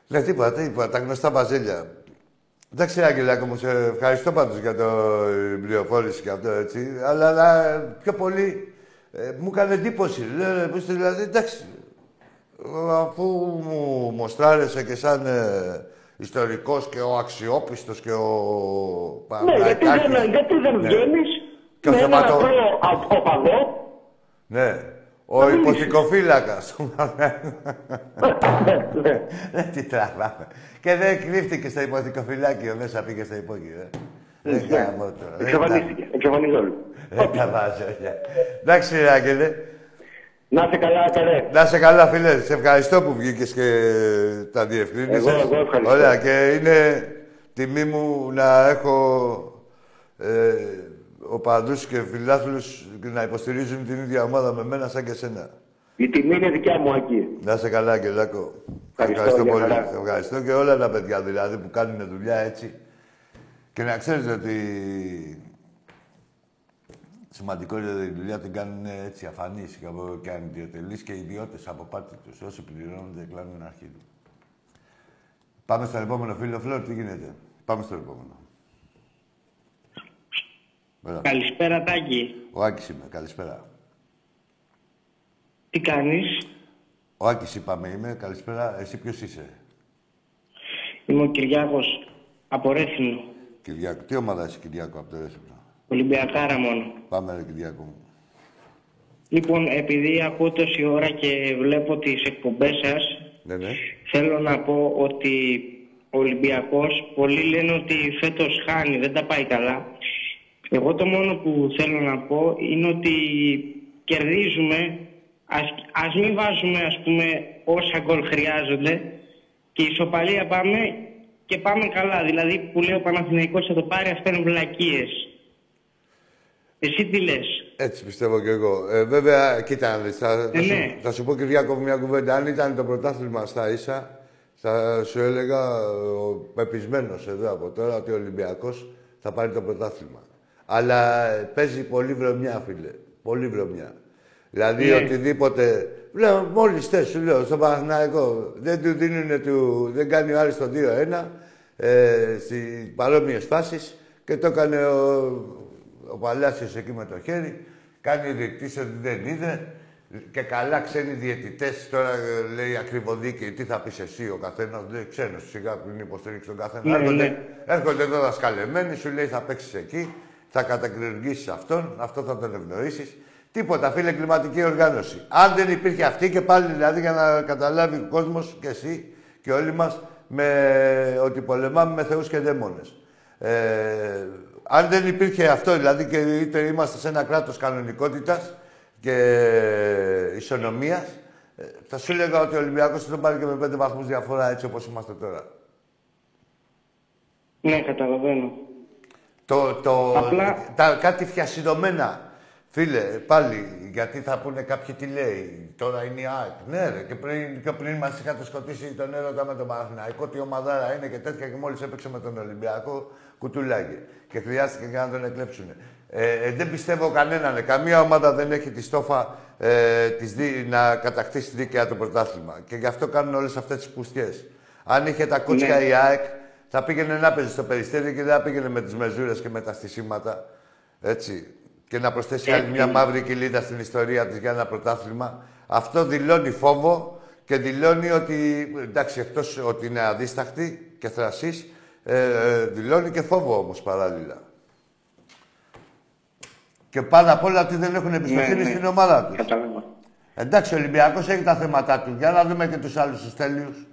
Ναι, τίποτα, τίποτα. Τα γνωστά μπαζέλια. Εντάξει, Άγγελάκο μου, σε ευχαριστώ πάντως για το η πληροφόρηση και αυτό, έτσι. Αλλά, αλλά πιο πολύ ε, μου έκανε εντύπωση. Λέω, ρε, πώς, δηλαδή, εντάξει, αφού μου μοστράρεσε και σαν ε, ιστορικός και ο αξιόπιστος και ο Ναι, γιατί δεν, Παναγιώτης. γιατί δεν Ναι. βγαίνεις Και ο με έναν θεματο- απλό α- οπαδό. Ναι. Ο υποθηκοφύλακας. ναι. Δεν τι τραβάμε. Και δεν κρύφτηκε στο υποθηκοφυλάκιο μέσα, πήγε στο υπόγειο. ε. Δεν κάνω τώρα. δεν τα- Εξαφανίστηκε. Εξαφανιζόλου. Δεν τα βάζω. ναι. Εντάξει, ρε Άγγελε. Να είσαι καλά, καλέ. Να σε καλά, φίλε. Σε ευχαριστώ που βγήκες και τα διευκρίνησες. Εγώ- εγώ ευχαριστώ. Ωραία, και είναι τιμή μου να έχω ε, οπαδούς και φιλάθλους να υποστηρίζουν την ίδια ομάδα με μένα σαν και σένα. Η τιμή είναι δικιά μου εκεί. Να σε καλά, Αγγελάκο. Ευχαριστώ, για πολύ. χαρά. Σε Ευχαριστώ και όλα τα παιδιά δηλαδή που κάνουν δουλειά έτσι. Και να ξέρετε ότι σημαντικό είναι ότι η δουλειά την κάνουν έτσι αφανείς και, από, και ανιδιοτελείς και ιδιώτες από πάτη τους. Όσοι πληρώνονται κλάνουν αρχή του. Πάμε στον επόμενο φίλο. Φλόρ, τι γίνεται; Πάμε στον επόμενο. Ωραία. Καλησπέρα Τάκη. Ο Άκης είμαι. Καλησπέρα. Τι κάνεις; Ο Άκης είπαμε είμαι. Καλησπέρα. Εσύ ποιος είσαι; Είμαι ο Κυριάκος από Ρέθινο. Κυριάκο. Τι ομάδα είσαι Κυριάκο από το Ρέθινο; Ολυμπιακάρα μόνο. Πάμε ρε Κυριάκο μου. Λοιπόν, επειδή ακούω τόση ώρα και βλέπω τις εκπομπές σας, Ναι, ναι. θέλω να πω ότι ο Ολυμπιακός, πολλοί λένε ότι φέτος χάνει, δεν τα πάει καλά. Εγώ το μόνο που θέλω να πω είναι ότι κερδίζουμε, ας, ας μην βάζουμε ας πούμε όσα γκολ χρειάζονται και ισοπαλία πάμε και πάμε καλά. Δηλαδή που λέει ο Παναθηναϊκός θα το πάρει, αυτά είναι βλακίες. Εσύ τι λες; Έτσι πιστεύω και εγώ. Ε, βέβαια, κοίτα, να δεις, θα, θα, Ε, σου, ναι. θα σου πω Κυριάκο μια κουβέντα. Αν ήταν το πρωτάθλημα στα ίσα, θα σου έλεγα ο πεπισμένος εδώ από τώρα ότι ο Ολυμπιακός θα πάρει το πρωτάθλημα. Αλλά ε, παίζει πολύ βρωμιά, φίλε. Πολύ βρωμιά. Δηλαδή Ναι. οτιδήποτε. Λέω, μόλις θες, σου λέω, στον Παναθηναϊκό. Δεν του δίνουν, του, δεν κάνει ο Άρης το 2-1 ε, στις παρόμοιες φάσεις και το έκανε ο, ο Παλάσιος εκεί με το χέρι. Κάνει διεκτής ότι δεν είδε. Και καλά ξένοι διαιτητές, τώρα ε, λέει ακριβοδίκαιοι, τι θα πεις εσύ ο καθένας, λέει ξένος σιγά που είναι υποστηρίξεις τον καθένα. Ναι, έρχονται, ναι. έρχονται εδώ δασκαλεμένοι, σου λέει θα παίξεις εκεί, θα κατακριουργήσεις αυτόν, αυτό θα τον ευνοήσεις. Τίποτα, φίλε, κλιματική οργάνωση. Αν δεν υπήρχε αυτή και πάλι δηλαδή για να καταλάβει ο κόσμος και εσύ και όλοι μας με, ότι πολεμάμε με θεούς και δαίμονες. Ε, αν δεν υπήρχε αυτό, δηλαδή και είτε είμαστε σε ένα κράτος κανονικότητας και ισονομίας, ε, θα σου έλεγα ότι ο Ολυμπιακός θα τον πάρει και με πέντε βαθμούς διαφορά έτσι όπως είμαστε τώρα. Ναι, καταλαβαίνω. Το, το, Απλά- τα, κάτι φιασιδωμένα. Φίλε, πάλι, γιατί θα πούνε κάποιοι τι λέει. Τώρα είναι η ΑΕΚ. Ναι, ρε, και πριν, και πριν μας είχατε σκοτήσει τον έρωτα με τον Παναθηναϊκό, τι ομαδάρα είναι και τέτοια και μόλις έπαιξε με τον Ολυμπιακό, κουτουλάγε. Και χρειάστηκε και να τον εκλέψουν. Ε, ε, δεν πιστεύω κανέναν. ε, Καμία ομάδα δεν έχει τη στόφα ε, της δι- να κατακτήσει δίκαια το πρωτάθλημα. Και γι' αυτό κάνουν όλες αυτές τις πουστιές. Αν είχε τα κότσια Ναι. η ΑΕΚ, θα πήγαινε να παίζει στο περιστέρι και δεν θα πήγαινε με τις μεζούρες και με τα στισίματα. Έτσι. Και να προσθέσει άλλη μια μαύρη κοιλίδα στην ιστορία της για ένα πρωτάθλημα. Αυτό δηλώνει φόβο και δηλώνει ότι. εντάξει, εκτός ότι είναι αδίσταχτη και θρασής, ε, ε, δηλώνει και φόβο όμως παράλληλα. Και πάνω απ' όλα ότι δεν έχουν εμπιστοσύνη Ναι, ναι. στην ομάδα τους. Κατάλαβα. Εντάξει, ο Ολυμπιακός έχει τα θέματα του. Για να δούμε και τους άλλους τους τέλειους.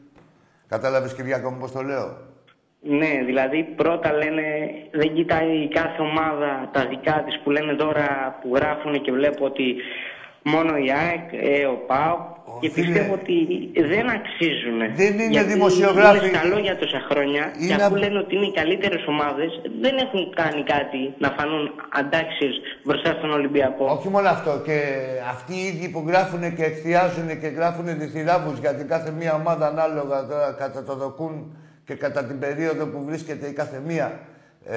Κατάλαβες, Κυριάκο μου, πώς το λέω; Ναι, δηλαδή πρώτα λένε δεν κοιτάει κάθε ομάδα τα δικά της που λένε τώρα που γράφουν και βλέπω ότι μόνο η ΑΕΚ, ε, ο ΠΑΟ και φίλε. πιστεύω ότι δεν αξίζουν. Δεν είναι Γιατί δημοσιογράφοι. Είναι καλό για τόσα χρόνια Είναι και αφού απ- λένε ότι είναι οι καλύτερες ομάδες δεν έχουν κάνει κάτι να φανούν αντάξιες μπροστά στον Ολυμπιακό. Όχι μόνο αυτό, και αυτοί οι ίδιοι που γράφουν και εκθιάζουν και γράφουν διθυράβους γιατί κάθε μία ομάδα ανάλογα τώρα κατά το δοκούν και κατά την περίοδο που βρίσκεται η κάθε μία. Ε,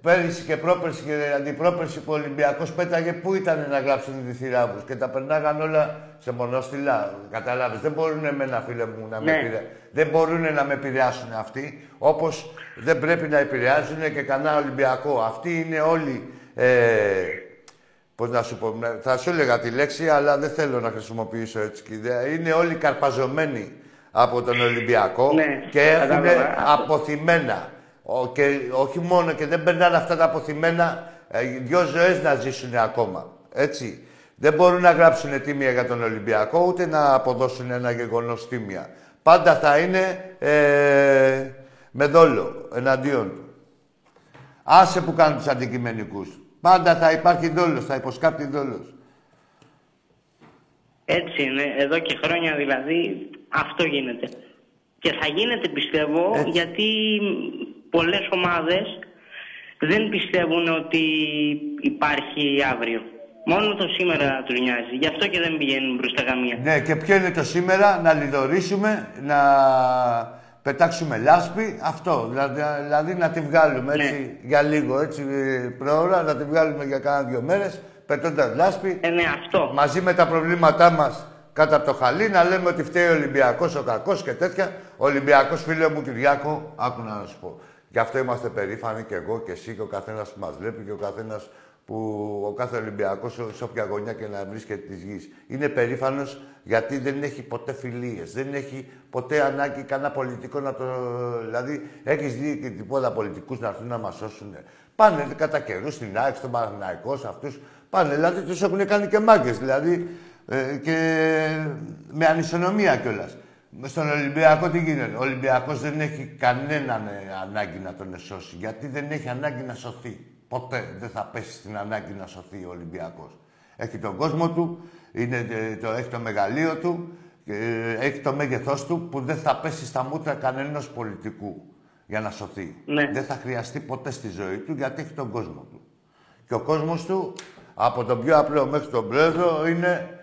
πέρυσι και πρόπερσι και αντιπρόπερσι που ο Ολυμπιακός πέταγε, πού ήταν να γράψουν διθυράβους και τα περνάγαν όλα σε μονόστιλα. Καταλάβεις, δεν μπορούν εμένα φίλε μου να με Ναι. επηρεάσουν. Δεν μπορούν να με επηρεάσουν αυτοί, όπως δεν πρέπει να επηρεάζουν και κανένα Ολυμπιακό. Αυτοί είναι όλοι ε, Πώς να σου πω, με- θα σου έλεγα τη λέξη, αλλά δεν θέλω να χρησιμοποιήσω έτσι και ιδέα. Είναι όλοι καρπαζωμένοι από τον Ολυμπιακό Ναι, και έχουν κατάλαβα. αποθυμένα. Ο, και όχι μόνο και δεν περνάνε αυτά τα αποθυμένα ε, δυο ζωές να ζήσουν ακόμα. Έτσι. Δεν μπορούν να γράψουν τίμια για τον Ολυμπιακό, ούτε να αποδώσουν ένα γεγονός τίμια. Πάντα θα είναι ε, με δόλο εναντίον του. Άσε που κάνουν τους αντικειμενικούς. Πάντα θα υπάρχει δόλος, θα υποσκάπτει δόλος. Έτσι είναι, εδώ και χρόνια δηλαδή αυτό γίνεται. Και θα γίνεται πιστεύω Έτσι. γιατί πολλές ομάδες δεν πιστεύουν ότι υπάρχει αύριο. Μόνο το σήμερα τους νοιάζει. Γι' αυτό και δεν πηγαίνουν μπροστά καμία. Ναι, και ποιο είναι το σήμερα, να λιδωρήσουμε, να πετάξουμε λάσπη, αυτό. Δηλαδή, δηλαδή να τη βγάλουμε έτσι για λίγο, έτσι προώρα, να τη βγάλουμε για κάνα δύο μέρες, πετώντας λάσπη. Ε, ναι, αυτό. Μαζί με τα προβλήματά μας κάτω από το χαλί, να λέμε ότι φταίει ο Ολυμπιακός, ο κακός και τέτοια. Ο Ολυμπιακός, φίλε μου Κυριάκο, άκου να σου πω. Γι' αυτό είμαστε περήφανοι και εγώ και εσύ και ο καθένας που μας βλέπει και ο καθένας που ο κάθε Ολυμπιακός σε όποια γωνιά και να βρίσκεται της γης. Είναι περήφανος γιατί δεν έχει ποτέ φιλίες, δεν έχει ποτέ ανάγκη κανένα πολιτικό να το... Δηλαδή, έχεις δει και τίποτα πολιτικούς να έρθουν να μας σώσουν. Πάνε κατά καιρού στην ΑΕΚ, στον Παναθηναϊκός, σε αυτούς. Πάνε, δηλαδή τους έχουν κάνει και μάγκες, δηλαδή ε, και με ανισονομία κιόλας. Στον Ολυμπιακό τι γίνεται; Ο Ολυμπιακός δεν έχει κανέναν ε, ανάγκη να τον σώσει. Γιατί δεν έχει ανάγκη να σωθεί; Ποτέ δεν θα πέσει στην ανάγκη να σωθεί ο Ολυμπιακός. Έχει τον κόσμο του, είναι, ε, το, έχει το μεγαλείο του, ε, έχει το μέγεθός του που δεν θα πέσει στα μούτρα κανένας πολιτικού για να σωθεί. Ναι. Δεν θα χρειαστεί ποτέ στη ζωή του γιατί έχει τον κόσμο του. Και ο κόσμος του, από τον πιο απλό μέχρι τον πρόεδρο, είναι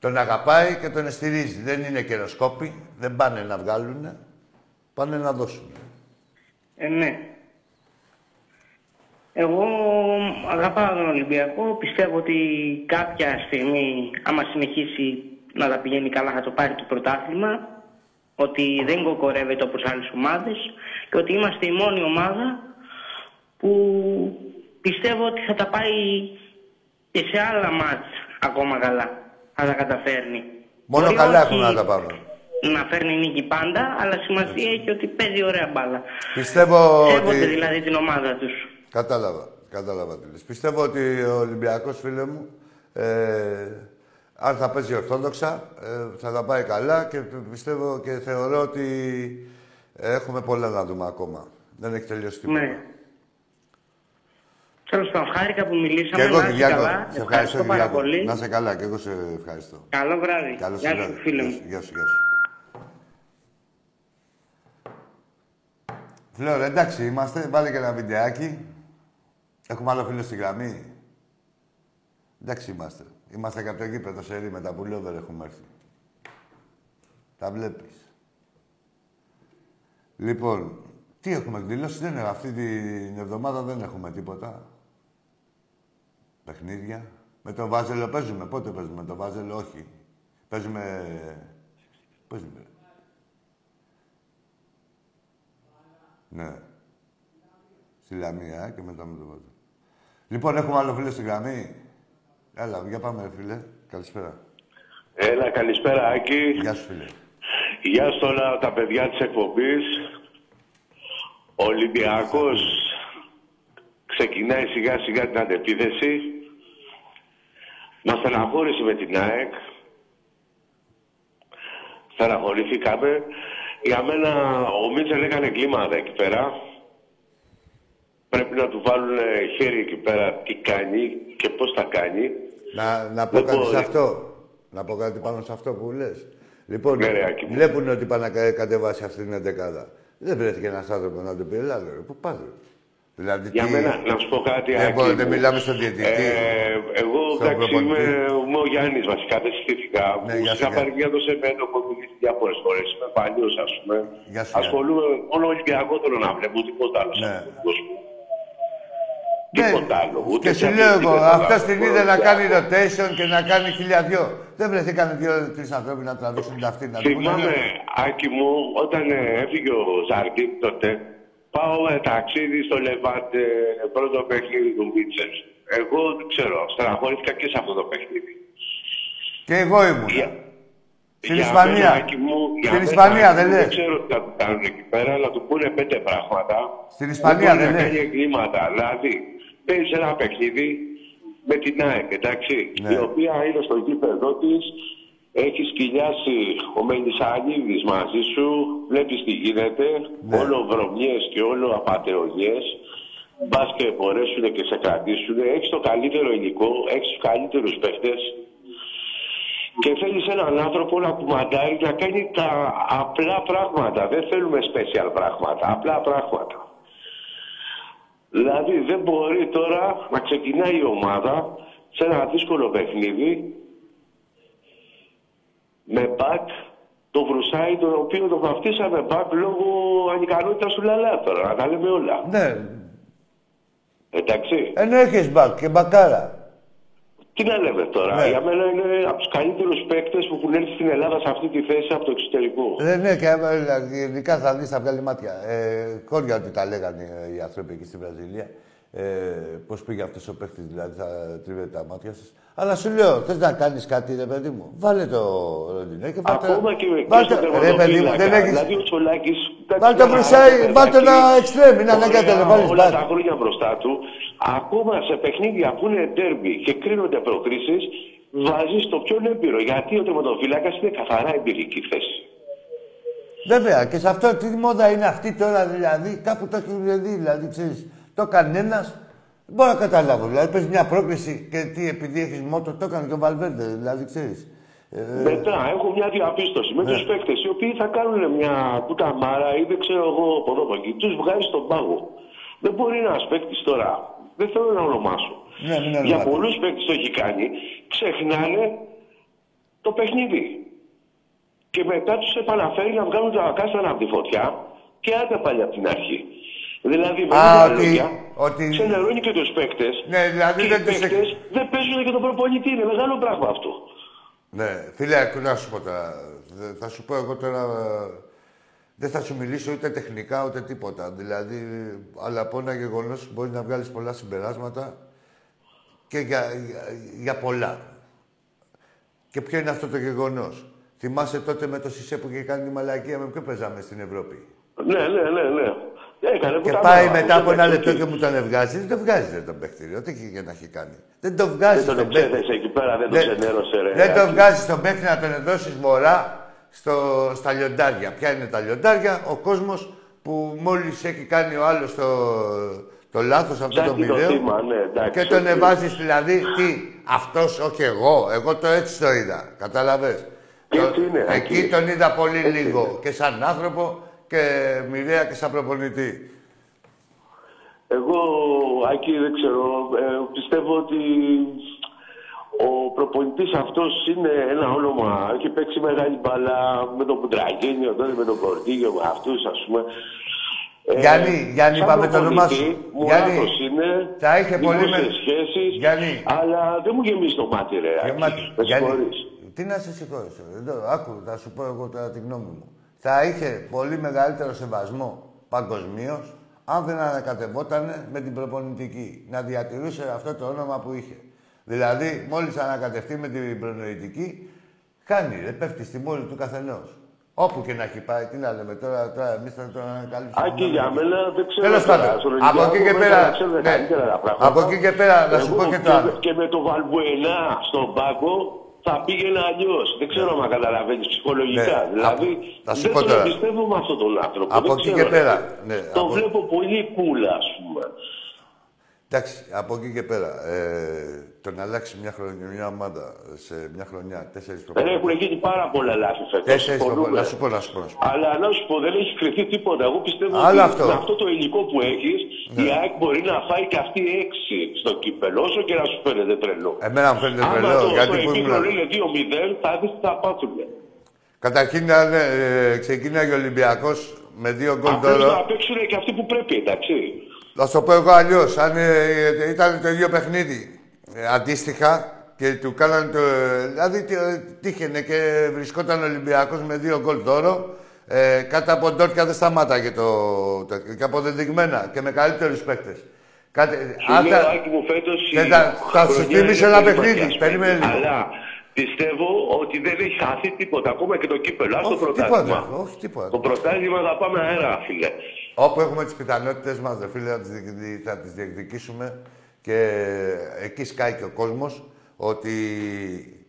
τον αγαπάει και τον στηρίζει. Δεν είναι καιροσκόποι, δεν πάνε να βγάλουν, πάνε να δώσουν. Ε, ναι. Εγώ αγαπάω τον Ολυμπιακό. Πιστεύω ότι κάποια στιγμή, άμα συνεχίσει να τα πηγαίνει καλά, θα το πάρει το πρωτάθλημα. Ότι δεν κοκορεύεται όπως άλλες ομάδες. Και ότι είμαστε η μόνη ομάδα που πιστεύω ότι θα τα πάει και σε άλλα μάτς ακόμα καλά. Θα τα καταφέρνει. Μόνο Μπορεί καλά όχι έχουν να τα πάμε. Να φέρνει νίκη πάντα, αλλά σημασία έχει ότι παίζει ωραία μπάλα. Πιστεύω Σέβονται ότι... δηλαδή την ομάδα τους. Κατάλαβα. Κατάλαβα τι λες. Πιστεύω ότι ο Ολυμπιακός, φίλε μου, ε, αν θα παίζει ορθόδοξα, ε, θα τα πάει καλά και πιστεύω και θεωρώ ότι έχουμε πολλά να δούμε ακόμα. Δεν έχει τελειώσει τίποτα. Ναι. Τέλος πάντων, χάρηκα που μιλήσαμε. Και εγώ, να είσαι Κυριάκο, καλά. σε ευχαριστώ, πάρα Κυριάκο. πολύ. Να είσαι καλά και εγώ σε ευχαριστώ. Καλό βράδυ. Καλό Γεια σου, βράδυ. φίλε Γεια μου. σου, Γεια σου, γεια σου. Φλόρ, εντάξει είμαστε. Βάλε και ένα βιντεάκι. Έχουμε άλλο φίλο στη γραμμή. Εντάξει είμαστε. Είμαστε και από το γήπεδο σε ρί, με τα πουλόβερ έχουμε έρθει. Τα βλέπεις. Λοιπόν, τι έχουμε εκδηλώσει, δεν έχουμε. Αυτή την εβδομάδα δεν έχουμε τίποτα. Παιχνίδια. Με το Βάζελο παίζουμε. Πότε παίζουμε με το Βάζελο, όχι. Παίζουμε... Παίζουμε. Ναι. Στη Λαμία ε, και μετά με το Βάζελο. Λοιπόν, έχουμε άλλο φίλο στη γραμμή. Έλα, για πάμε, ρε φίλε. Καλησπέρα. Έλα, καλησπέρα Άκη. Γεια σου, φίλε. Γεια σου όλα τα παιδιά της εκπομπής. Ο Ολυμπιακός ξεκινάει σιγά σιγά την αντεπίθεση. Μας στεναχώρησε με την ΑΕΚ. Στεναχωρηθήκαμε. Για μένα ο Μίτσελ έκανε κλίματα εκεί πέρα. Πρέπει να του βάλουν χέρι εκεί πέρα τι κάνει και πώς θα κάνει. Να, να πω Δεν κάτι σε μπορεί. αυτό. Να πω κάτι πάνω σε αυτό που λες. Λοιπόν, Ναι, ρε, Άκη μου. βλέπουν ότι πάνε να κα- κατεβάσει αυτή την εντεκάδα. Δεν βρέθηκε ένας άνθρωπος να τον πει, «Ελά, ρε, πού πάτε. Ρε». Δηλαδή, Για τι- μένα, να σου πω κάτι, Δεν Άκη μπορώ, δεν μου. μιλάμε στον διαιτητή. Ε, εγώ, στον εντάξει, είμαι, προπονητή. είμαι ο Γιάννης βασικά, δεν συστήθηκα. Ναι, Μου γεια σου, είχα Γιάννη. πάρει μια δόση εμένα, έχω μιλήσει διάφορες φορές. Είμαι παλιός, ας πούμε. Γεια σου, Ασχολούμαι μόνο Ολυμπιακό θέλω να βλέπω, τίποτα άλλο. Ναι. στον κόσμο. Τίποτα άλλο. Ούτε Και σου σε λέω αυτή εγώ, την αυτό Ελλάδα. την είδε να κάνει rotation και να κάνει χιλιαδιό. Δεν βρεθήκαν δύο-τρει άνθρωποι να τραβήξουν τα αυτή. Να του πούνε, Θυμάμαι, «Ναι». Άκη μου, όταν ε, έφυγε ο Ζαρντίν τότε, πάω με ταξίδι στο Λεβάντε, πρώτο παιχνίδι του Μίτσελ. Εγώ δεν ξέρω, στεναχωρήθηκα και σε αυτό το παιχνίδι. Και εγώ ήμουν. Στην Για Ισπανία. μένα, Άκη μου, για Στην μένα, Ισπανία, Άκη δεν μου, λες. Δεν ξέρω τι θα του κάνουν εκεί πέρα, να του πούνε πέντε πράγματα. Στην Ισπανία, μπορεί δεν να λες. κάνει εγκλήματα. Δηλαδή, παίζει ένα παιχνίδι με την ΑΕΚ, εντάξει, Ναι. η οποία είναι στο γήπεδο της, έχεις σκυλιάσει ο Μελισανίδης μαζί σου, βλέπεις τι γίνεται, Ναι. όλο βρωμιές και όλο απαταιωνιές, μπας και μπορέσουν και σε κρατήσουν, έχεις το καλύτερο υλικό, έχεις τους καλύτερους παίχτες και θέλεις έναν άνθρωπο να κουμαντάρει να κάνει τα απλά πράγματα. Δεν θέλουμε special πράγματα, απλά πράγματα. Δηλαδή δεν μπορεί τώρα να ξεκινάει η ομάδα σε ένα δύσκολο παιχνίδι με μπακ το Βρουσάη, τον οποίο το βαφτίσαμε μπακ λόγω ανικανότητας του Λαλά τώρα, να τα λέμε όλα. Ναι, Εντάξει. ενώ έχεις μπακ και μπακάρα. Τι να λέμε τώρα, Ναι. για μένα είναι από τους καλύτερους παίκτες που έχουν έρθει στην Ελλάδα σε αυτή τη θέση από το εξωτερικό. Ε, ναι, και ε, ειδικά θα δεις θα βγάλει μάτια. Ε, κόρια ότι τα λέγανε ε, οι άνθρωποι εκεί στη Βραζιλία. Ε, Πώς πήγε αυτός ο παίχτη, δηλαδή θα τρίβεται τα μάτια σας. Αλλά σου λέω, θες να κάνεις κάτι, ρε παιδί μου. Βάλε το Ροντινέ και βάλτε. Ακόμα και με βάλτε, και στον ρε παιδί μου, τερματοφύλακα. δεν έχει. Δηλαδή ο Τσολάκης... Βάλτε το Βρουσάη, βάλτε ένα εξτρέμ, είναι αναγκαίο να βάλεις Όλα μπακ. τα χρόνια μπροστά του, ακόμα σε παιχνίδια που είναι ντέρμπι και κρίνονται προκρίσει, βάζεις το πιο έμπειρο. Γιατί ο τερματοφύλακα είναι καθαρά εμπειρική θέση. Βέβαια, και σε αυτό τι μόδα είναι αυτή τώρα, δηλαδή, κάπου το έχει δει, δηλαδή, ξέρεις, το κανένας. Δεν μπορώ να καταλάβω. Δηλαδή, παίζει μια πρόκληση και τι, επειδή έχεις μότο, το έκανε και ο Βαλβέρντε, δηλαδή, ξέρεις. Ε, Μετά έχω μια διαπίστωση με Ναι. τους παίκτες οι οποίοι θα κάνουν μια κουταμάρα ή δεν ξέρω εγώ από εδώ από εκεί. Τους βγάζει στον πάγο. Δεν μπορεί ένας παίκτης τώρα, δεν θέλω να ονομάσω. ναι, μην Για ονομάτε. πολλούς παίκτες το έχει κάνει, ξεχνάνε το παιχνίδι. Και μετά τους επαναφέρει να βγάλουν τα κάστανα από τη φωτιά και άντε πάλι από την αρχή. Δηλαδή, με Α, λίγα ότι- λόγια, ότι- ξενερώνει και τους παίκτες. Ναι, δηλαδή και δεν οι τους παίκτες δεν παίζουν και τον προπονητή. Είναι μεγάλο πράγμα αυτό. Ναι, φίλε, ακού να σου πω τώρα. Δε- Θα σου πω εγώ τώρα. ε, Δεν θα σου μιλήσω ούτε τεχνικά ούτε τίποτα. Δηλαδή, αλλά από ένα γεγονός μπορεί να βγάλεις πολλά συμπεράσματα και για, για, για πολλά. Και ποιο είναι αυτό το γεγονός; Θυμάσαι τότε με το Σισε που είχε κάνει τη μαλακία με ποιο παίζαμε στην Ευρώπη; Ναι, ναι, ναι, ναι. Έκανε Και κουταμάρα. πάει μετά από ένα Εντάξει, λεπτό και μου τον βγάζει. Δεν το βγάζει ρε, τον παίχτη. Ό,τι και για να έχει κάνει. Δεν το βγάζει. Δεν τον εξέθεσε εκεί πέρα, δεν τον Δεν- ξενέρωσε, ρε. Δεν το Άκη. βγάζει στον παίχτη να τον δώσει βορρά στο, στα λιοντάρια. Ποια είναι τα λιοντάρια, ο κόσμος που μόλις έχει κάνει ο άλλος το, το λάθος αυτό το Ψάχνει το μοιραίο. θύμα, ναι, εντάξει, και τον οκ. εβάζεις δηλαδή τι, αυτός όχι εγώ. Εγώ το έτσι το είδα. Κατάλαβε. Έτσι είναι, Εκεί Άκη. τον είδα πολύ Έτσι λίγο είναι. και σαν άνθρωπο και μοιραία και σαν προπονητή. Εγώ, Άκη, δεν ξέρω, ε, πιστεύω ότι ο προπονητής αυτός είναι ένα όνομα. Έχει παίξει μεγάλη μπάλα με τον Κουντραγίνιο, τότε με τον Κορδίγιο, με αυτούς, ας πούμε. Ε, Γιάννη, Γιάννη, σαν πάμε το όνομά σου. προπονητή, Γιάννη, Μουράτος είναι, θα είχε πολύ δημόσιες με- σχέσεις, Γιάννη. αλλά δεν μου γεμίζει το μάτι, ρε, Άκη. Γεμάτη. Με Γιάννη, συγχωρείς. τι να σε συγχωρήσω. Εδώ, άκου, θα σου πω εγώ τώρα τη γνώμη μου. Θα είχε πολύ μεγαλύτερο σεβασμό παγκοσμίως αν δεν ανακατευόταν με την προπονητική. Να διατηρούσε αυτό το όνομα που είχε. Δηλαδή, μόλις ανακατευτεί με την προνοητική, κάνει, ρε, πέφτει στη μόλι του καθενός. Όπου και να έχει πάει, τι να λέμε τώρα, τώρα εμείς θα τον ανακαλύψουμε. Άκη, για μένα δεν ξέρω. Τέλος τώρα, πάντων, στον από εκεί και Ολυμπιακό πέρα. μέσα ξέρετε ναι. καλύτερα τα πράγματα. Από εκεί και πέρα, να σου Εγώ πω και το άλλο. Και με το Βαλμπουενά στον πάγκο θα πήγαινε αλλιώς. Δεν ξέρω αν καταλαβαίνεις ψυχολογικά. Ναι, δηλαδή, από- θα σου δεν πω τον τώρα. εμπιστεύω με αυτόν τον άνθρωπο. Από Δεν εκεί ξέρω, και ρε. πέρα. Ναι, Το από- βλέπω πολύ κούλα, ας πούμε. Εντάξει, από εκεί και πέρα. Ε, το να αλλάξει μια, χρονιά, μια ομάδα σε μια χρονιά, τέσσερις Δεν προπονητές. έχουν γίνει πάρα πολλά λάθη φέτος. Τέσσερις προπονητές. Να σου πω, να σου πω. Να σου πω. Αλλά να σου πω, δεν έχει κρυφτεί τίποτα. Εγώ πιστεύω Άλλο ότι αυτό. με αυτό το υλικό που έχεις, Ναι. η ΑΕΚ μπορεί να φάει και αυτή έξι στο κύπελο, όσο και να σου φαίνεται τρελό. Εμένα μου φαίνεται Άμα τρελό, το, γιατί στο που επίκρο ήμουν. είναι 2-0, θα δεις τι θα πάθουν. Καταρχήν, αν ε, ξεκίναγε ο Ολυμπιακός με δύο γκολ Απλώς τώρα, να παίξουν και αυτοί που πρέπει, εντάξει. Θα σου το πω εγώ αλλιώς. Αν ε, ήταν το ίδιο παιχνίδι ε, αντίστοιχα και του κάνανε το. Δηλαδή τι- ε, τύχαινε και βρισκόταν ο Ολυμπιακός με δύο γκολ δώρο. Ε, κάτω από Ντόρκια δεν σταμάταγε το τέτοιο. Και αποδεδειγμένα και με καλύτερους παίκτες. Κάτι, Σου αν λέω, τα- Άκη μου, φέτος η δεν τα- θα σου χρονιά θύμισε είναι ένα πολύ παιχνίδι. ματιασμένη. Περίμενε λίγο. Αλλά πιστεύω ότι δεν έχει χαθεί τίποτα, ακόμα και το κύπελο. Ας το Όχι, πρωτάθλημα. τίποτα, όχι, τίποτα. Το πρωτάθλημα θα πάμε αέρα, φίλε. Όπου έχουμε τις πιθανότητες μας, ρε φίλε, θα τις, διεκδι- θα τις διεκδικήσουμε και εκεί σκάει και ο κόσμος ότι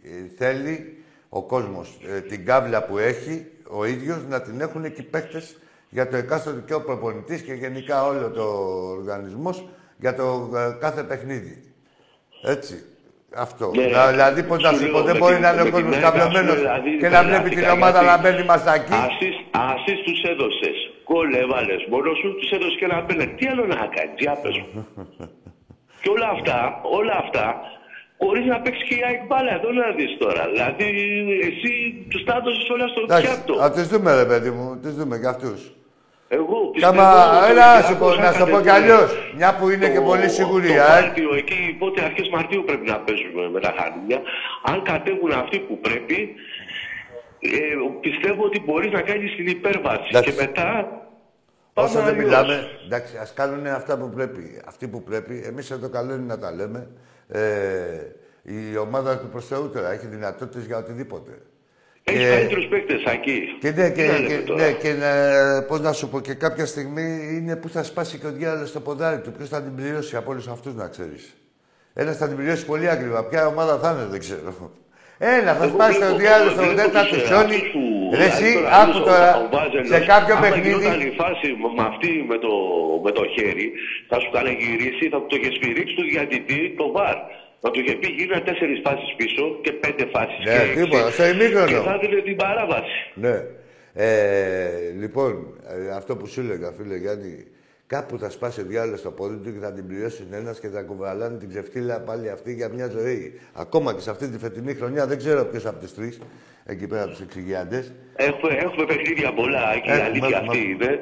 ε, θέλει ο κόσμος ε, την κάβλα που έχει ο ίδιος να την έχουν και οι παίκτες για το εκάστοτε και ο προπονητής και γενικά όλο το οργανισμός για το ε, κάθε παιχνίδι. Έτσι. Αυτό. Ναι, Να- δηλαδή, πώς να σου σου λέω, πω, δεν με μπορεί την- να είναι με ο την κόσμος ΑΕΚ, ας πούμε, καυλωμένος δηλαδή, και να βλέπει την τρελάθηκα ομάδα γιατί να μπαίνει μαστακή. Assist, assist τους έδωσες. Γκολ έβαλες μόνος σου, τους έδωσες και ένα πέναλτι. Τι άλλο να κάνεις, για πες μου. και όλα αυτά, όλα αυτά, χωρίς να παίξει και η ΑΕΚ μπάλα. Εδώ να δεις τώρα. Δηλαδή, εσύ τους τα έδωσες όλα στο Εντάξει, πιάτο. θα τις δούμε ρε παιδί μου, τις δούμε κι αυτούς. Εγώ Κι πιστεύω... άμα, ότι ο έλα να Ολυμπιακός σου πω, θα να σου το πω κι κατεβεί. αλλιώς. Μια που είναι και Το- πολύ σίγουρη το η ΑΕΚ. Μάρτιο, εκεί πότε αρχές Μαρτίου πρέπει να παίζουμε με τα χάνια. Αν κατέβουν αυτοί που πρέπει, ε, πιστεύω ότι μπορείς να κάνεις την υπέρβαση. Εντάξει. Και μετά πάμε Όσο δεν αλλιώς. μιλάμε, εντάξει, ας κάνουν αυτά που πρέπει. Αυτοί που πρέπει, εμείς εδώ καλό είναι να τα λέμε. Ε, η ομάδα του προς Θεού τώρα έχει δυνατότητες για οτιδήποτε. Έχεις Και- καλύτερους παίκτες εκεί. Και ναι, και, Τι να λέμε και, τώρα. ναι, και να, πώς να σου πω, και κάποια στιγμή είναι που θα σπάσει και ο διάλογος στο ποδάρι του. Ποιος θα την πληρώσει από όλους αυτούς, να ξέρεις. Ένας θα την πληρώσει πολύ ακριβά. Ποια ομάδα θα είναι, δεν ξέρω. Ένα, θα Εγώ σπάσει βλέπω- το διάλογο στο βλέπω δέτα τους, του ε, χιόνι. αυτούς που- Ρε εσύ, δηλαδή τώρα, άκου ο- τώρα, ο Βάζελος, σε κάποιο άμα παιχνίδι... γινόταν η φάση με- με αυτή με το, με το χέρι, θα σου γυρίσει, θα το είχε σφυρίξει του διατητή το βαρ. Να του είχε πει γίνα τέσσερις φάσεις πίσω και πέντε φάσεις. Ναι, τίποτα, στο ημίχρονο. Και θα έδινε την παράβαση. Ναι. Ε, λοιπόν, ε, αυτό που σου έλεγα, φίλε Γιάννη, κάπου θα σπάσει ο διάλογος στο πόδι του και θα την πληρώσει ένας και θα κουβαλάνε την ξεφτύλα πάλι αυτή για μια ζωή. Ακόμα και σε αυτή τη φετινή χρονιά δεν ξέρω ποιος από του τρεις, εκεί πέρα τους εξηγιάντες. Έχουμε, έχουμε παιχνίδια πολλά και η Έχουμε, αλήθεια έχουμε, αυτή είναι.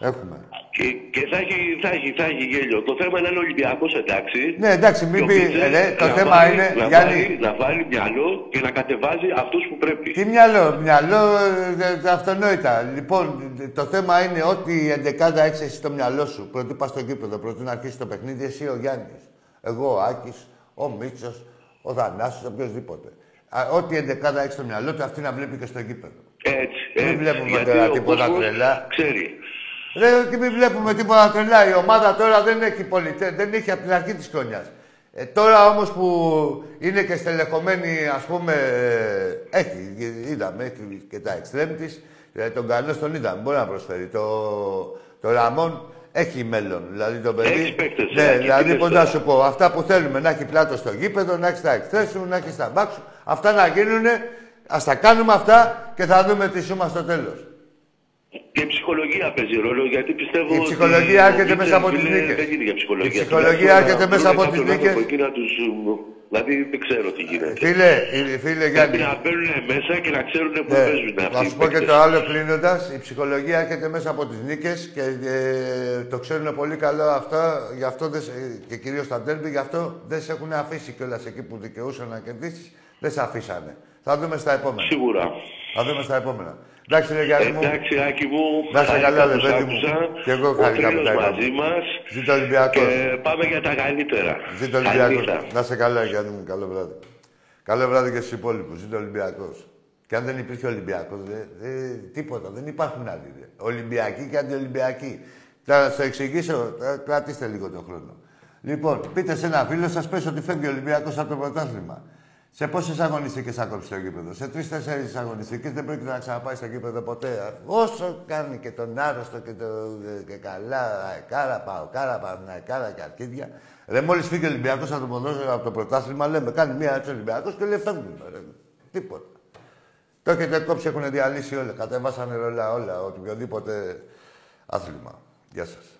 Έχουμε. Και, και θα, έχει, θα, έχει, θα έχει γέλιο. Το θέμα είναι ο Ολυμπιακός εντάξει. Ναι, εντάξει, μην Και ο πει, Μίτσελ ε, ναι, το να θέμα βάλει- είναι, να Γιάννη. βάλει, να βάλει μυαλό και να κατεβάζει αυτούς που πρέπει. Τι μυαλό, μυαλό, ε, ε, αυτονόητα. Λοιπόν, το θέμα είναι ότι η εντεκάδα έχει εσύ στο μυαλό σου. Πρωτού πας στο γήπεδο, πρωτού να αρχίσει το παιχνίδι, εσύ ο Γιάννης. Εγώ ο Άκης, ο Μίτσος, ο Θανάσης, οποιοδήποτε. Α, Ό,τι εντεκάδα έχει στο μυαλό του, αυτή να βλέπει και στο γήπεδο. Έτσι, Μην έτσι. βλέπουμε Γιατί τώρα ο τίποτα κόσμος τρελά. Ξέρει. Ρε, και μην βλέπουμε τίποτα τρελά. Η ομάδα τώρα δεν έχει πολιτέ, δεν έχει από την αρχή της χρονιάς. Ε, τώρα όμως που είναι και στελεχωμένη, ας πούμε, ε, έχει, είδαμε, έχει και τα εξτρέμ της. Ε, τον Κανό τον είδαμε, μπορεί να προσφέρει. Το, το Ραμόν έχει μέλλον. Δηλαδή το παιδί. Έχεις παίκτες, ναι, έχεις δηλαδή παίκτες πώς τώρα. να σου πω, αυτά που θέλουμε να έχει πλάτο στο γήπεδο, να έχει τα εξτρέμ σου, να έχει τα μπακ σου. Αυτά να γίνουν, ας τα κάνουμε αυτά και θα δούμε τι σούμα στο τέλος. Και η ψυχολογία παίζει ρόλο γιατί πιστεύω. Η ότι ψυχολογία ο έρχεται Μίτσελ, μέσα από τις φίλε, νίκες. Δεν είναι για ψυχολογία. Η ψυχολογία Τουλάχιστον έρχεται να μέσα βρουν από κάποιον τις νίκες. άνθρωπο εκεί να τους, Δηλαδή δεν ξέρω τι γίνεται. Φίλε, ε, φίλε Γιάννη. Πρέπει να μπαίνουν μέσα και να ξέρουν πού Ναι, παίζουν αυτοί. να οι σου πω και παίκτες. το άλλο κλείνοντας. Η ψυχολογία έρχεται μέσα από τις νίκες και ε, το ξέρουν πολύ καλά αυτά. Γι' αυτό δεν, σε- και κυρίως τα ντέρμπι, γι' αυτό δεν σε έχουν αφήσει κιόλας εκεί που δικαιούσαν να κερδίσεις. Δεν σε αφήσανε. Θα δούμε στα επόμενα. Σίγουρα. Θα δούμε στα επόμενα. Εντάξει, ρε Γιάννη μου. Εντάξει, Άκη μου. Να είσαι χάρηκα καλά, που ρε σ' παιδί μου. άκουσα. Και εγώ Ο χάρηκα που θρύλος τα είπαμε. μαζί μας. Ζήτω Ολυμπιακός. Και πάμε για τα καλύτερα. Ζήτω Καλή Ολυμπιακός. νύχτα. Να σε καλά, Γιάννη μου. Καλό βράδυ. Καλό βράδυ και στους υπόλοιπους. Ζήτω Ολυμπιακός. Και αν δεν υπήρχε Ολυμπιακός, δε, δε, τίποτα. Δεν υπάρχουν άλλοι. Δε. Ολυμπιακοί και αντιολυμπιακοί. Θα σα εξηγήσω. ε, Κρατήστε λίγο τον χρόνο. Λοιπόν, πείτε σε ένα φίλο σας πες ότι φεύγει ο Ολυμπιακός από το πρωτάθλημα. Σε πόσες αγωνιστικές θα κόψει το γήπεδο; Σε τρει-τέσσερι αγωνιστικές; Δεν πρόκειται να ξαναπάει στο γήπεδο ποτέ. Όσο κάνει και τον άρρωστο και, το, και καλά, αεκάρα, πάω, κάρα, πάω, αεκάρα και αρκίδια. Ρε, μόλις φύγει ο Ολυμπιακός από το ποδόσφαιρο, από το πρωτάθλημα, λέμε κάνει μία έτσι Ολυμπιακός και λέει φεύγουμε. Ρε. Τίποτα. Το έχετε κόψει, έχουν διαλύσει όλα. Κατεβάσανε όλα, όλα, οποιοδήποτε άθλημα. Γεια σας.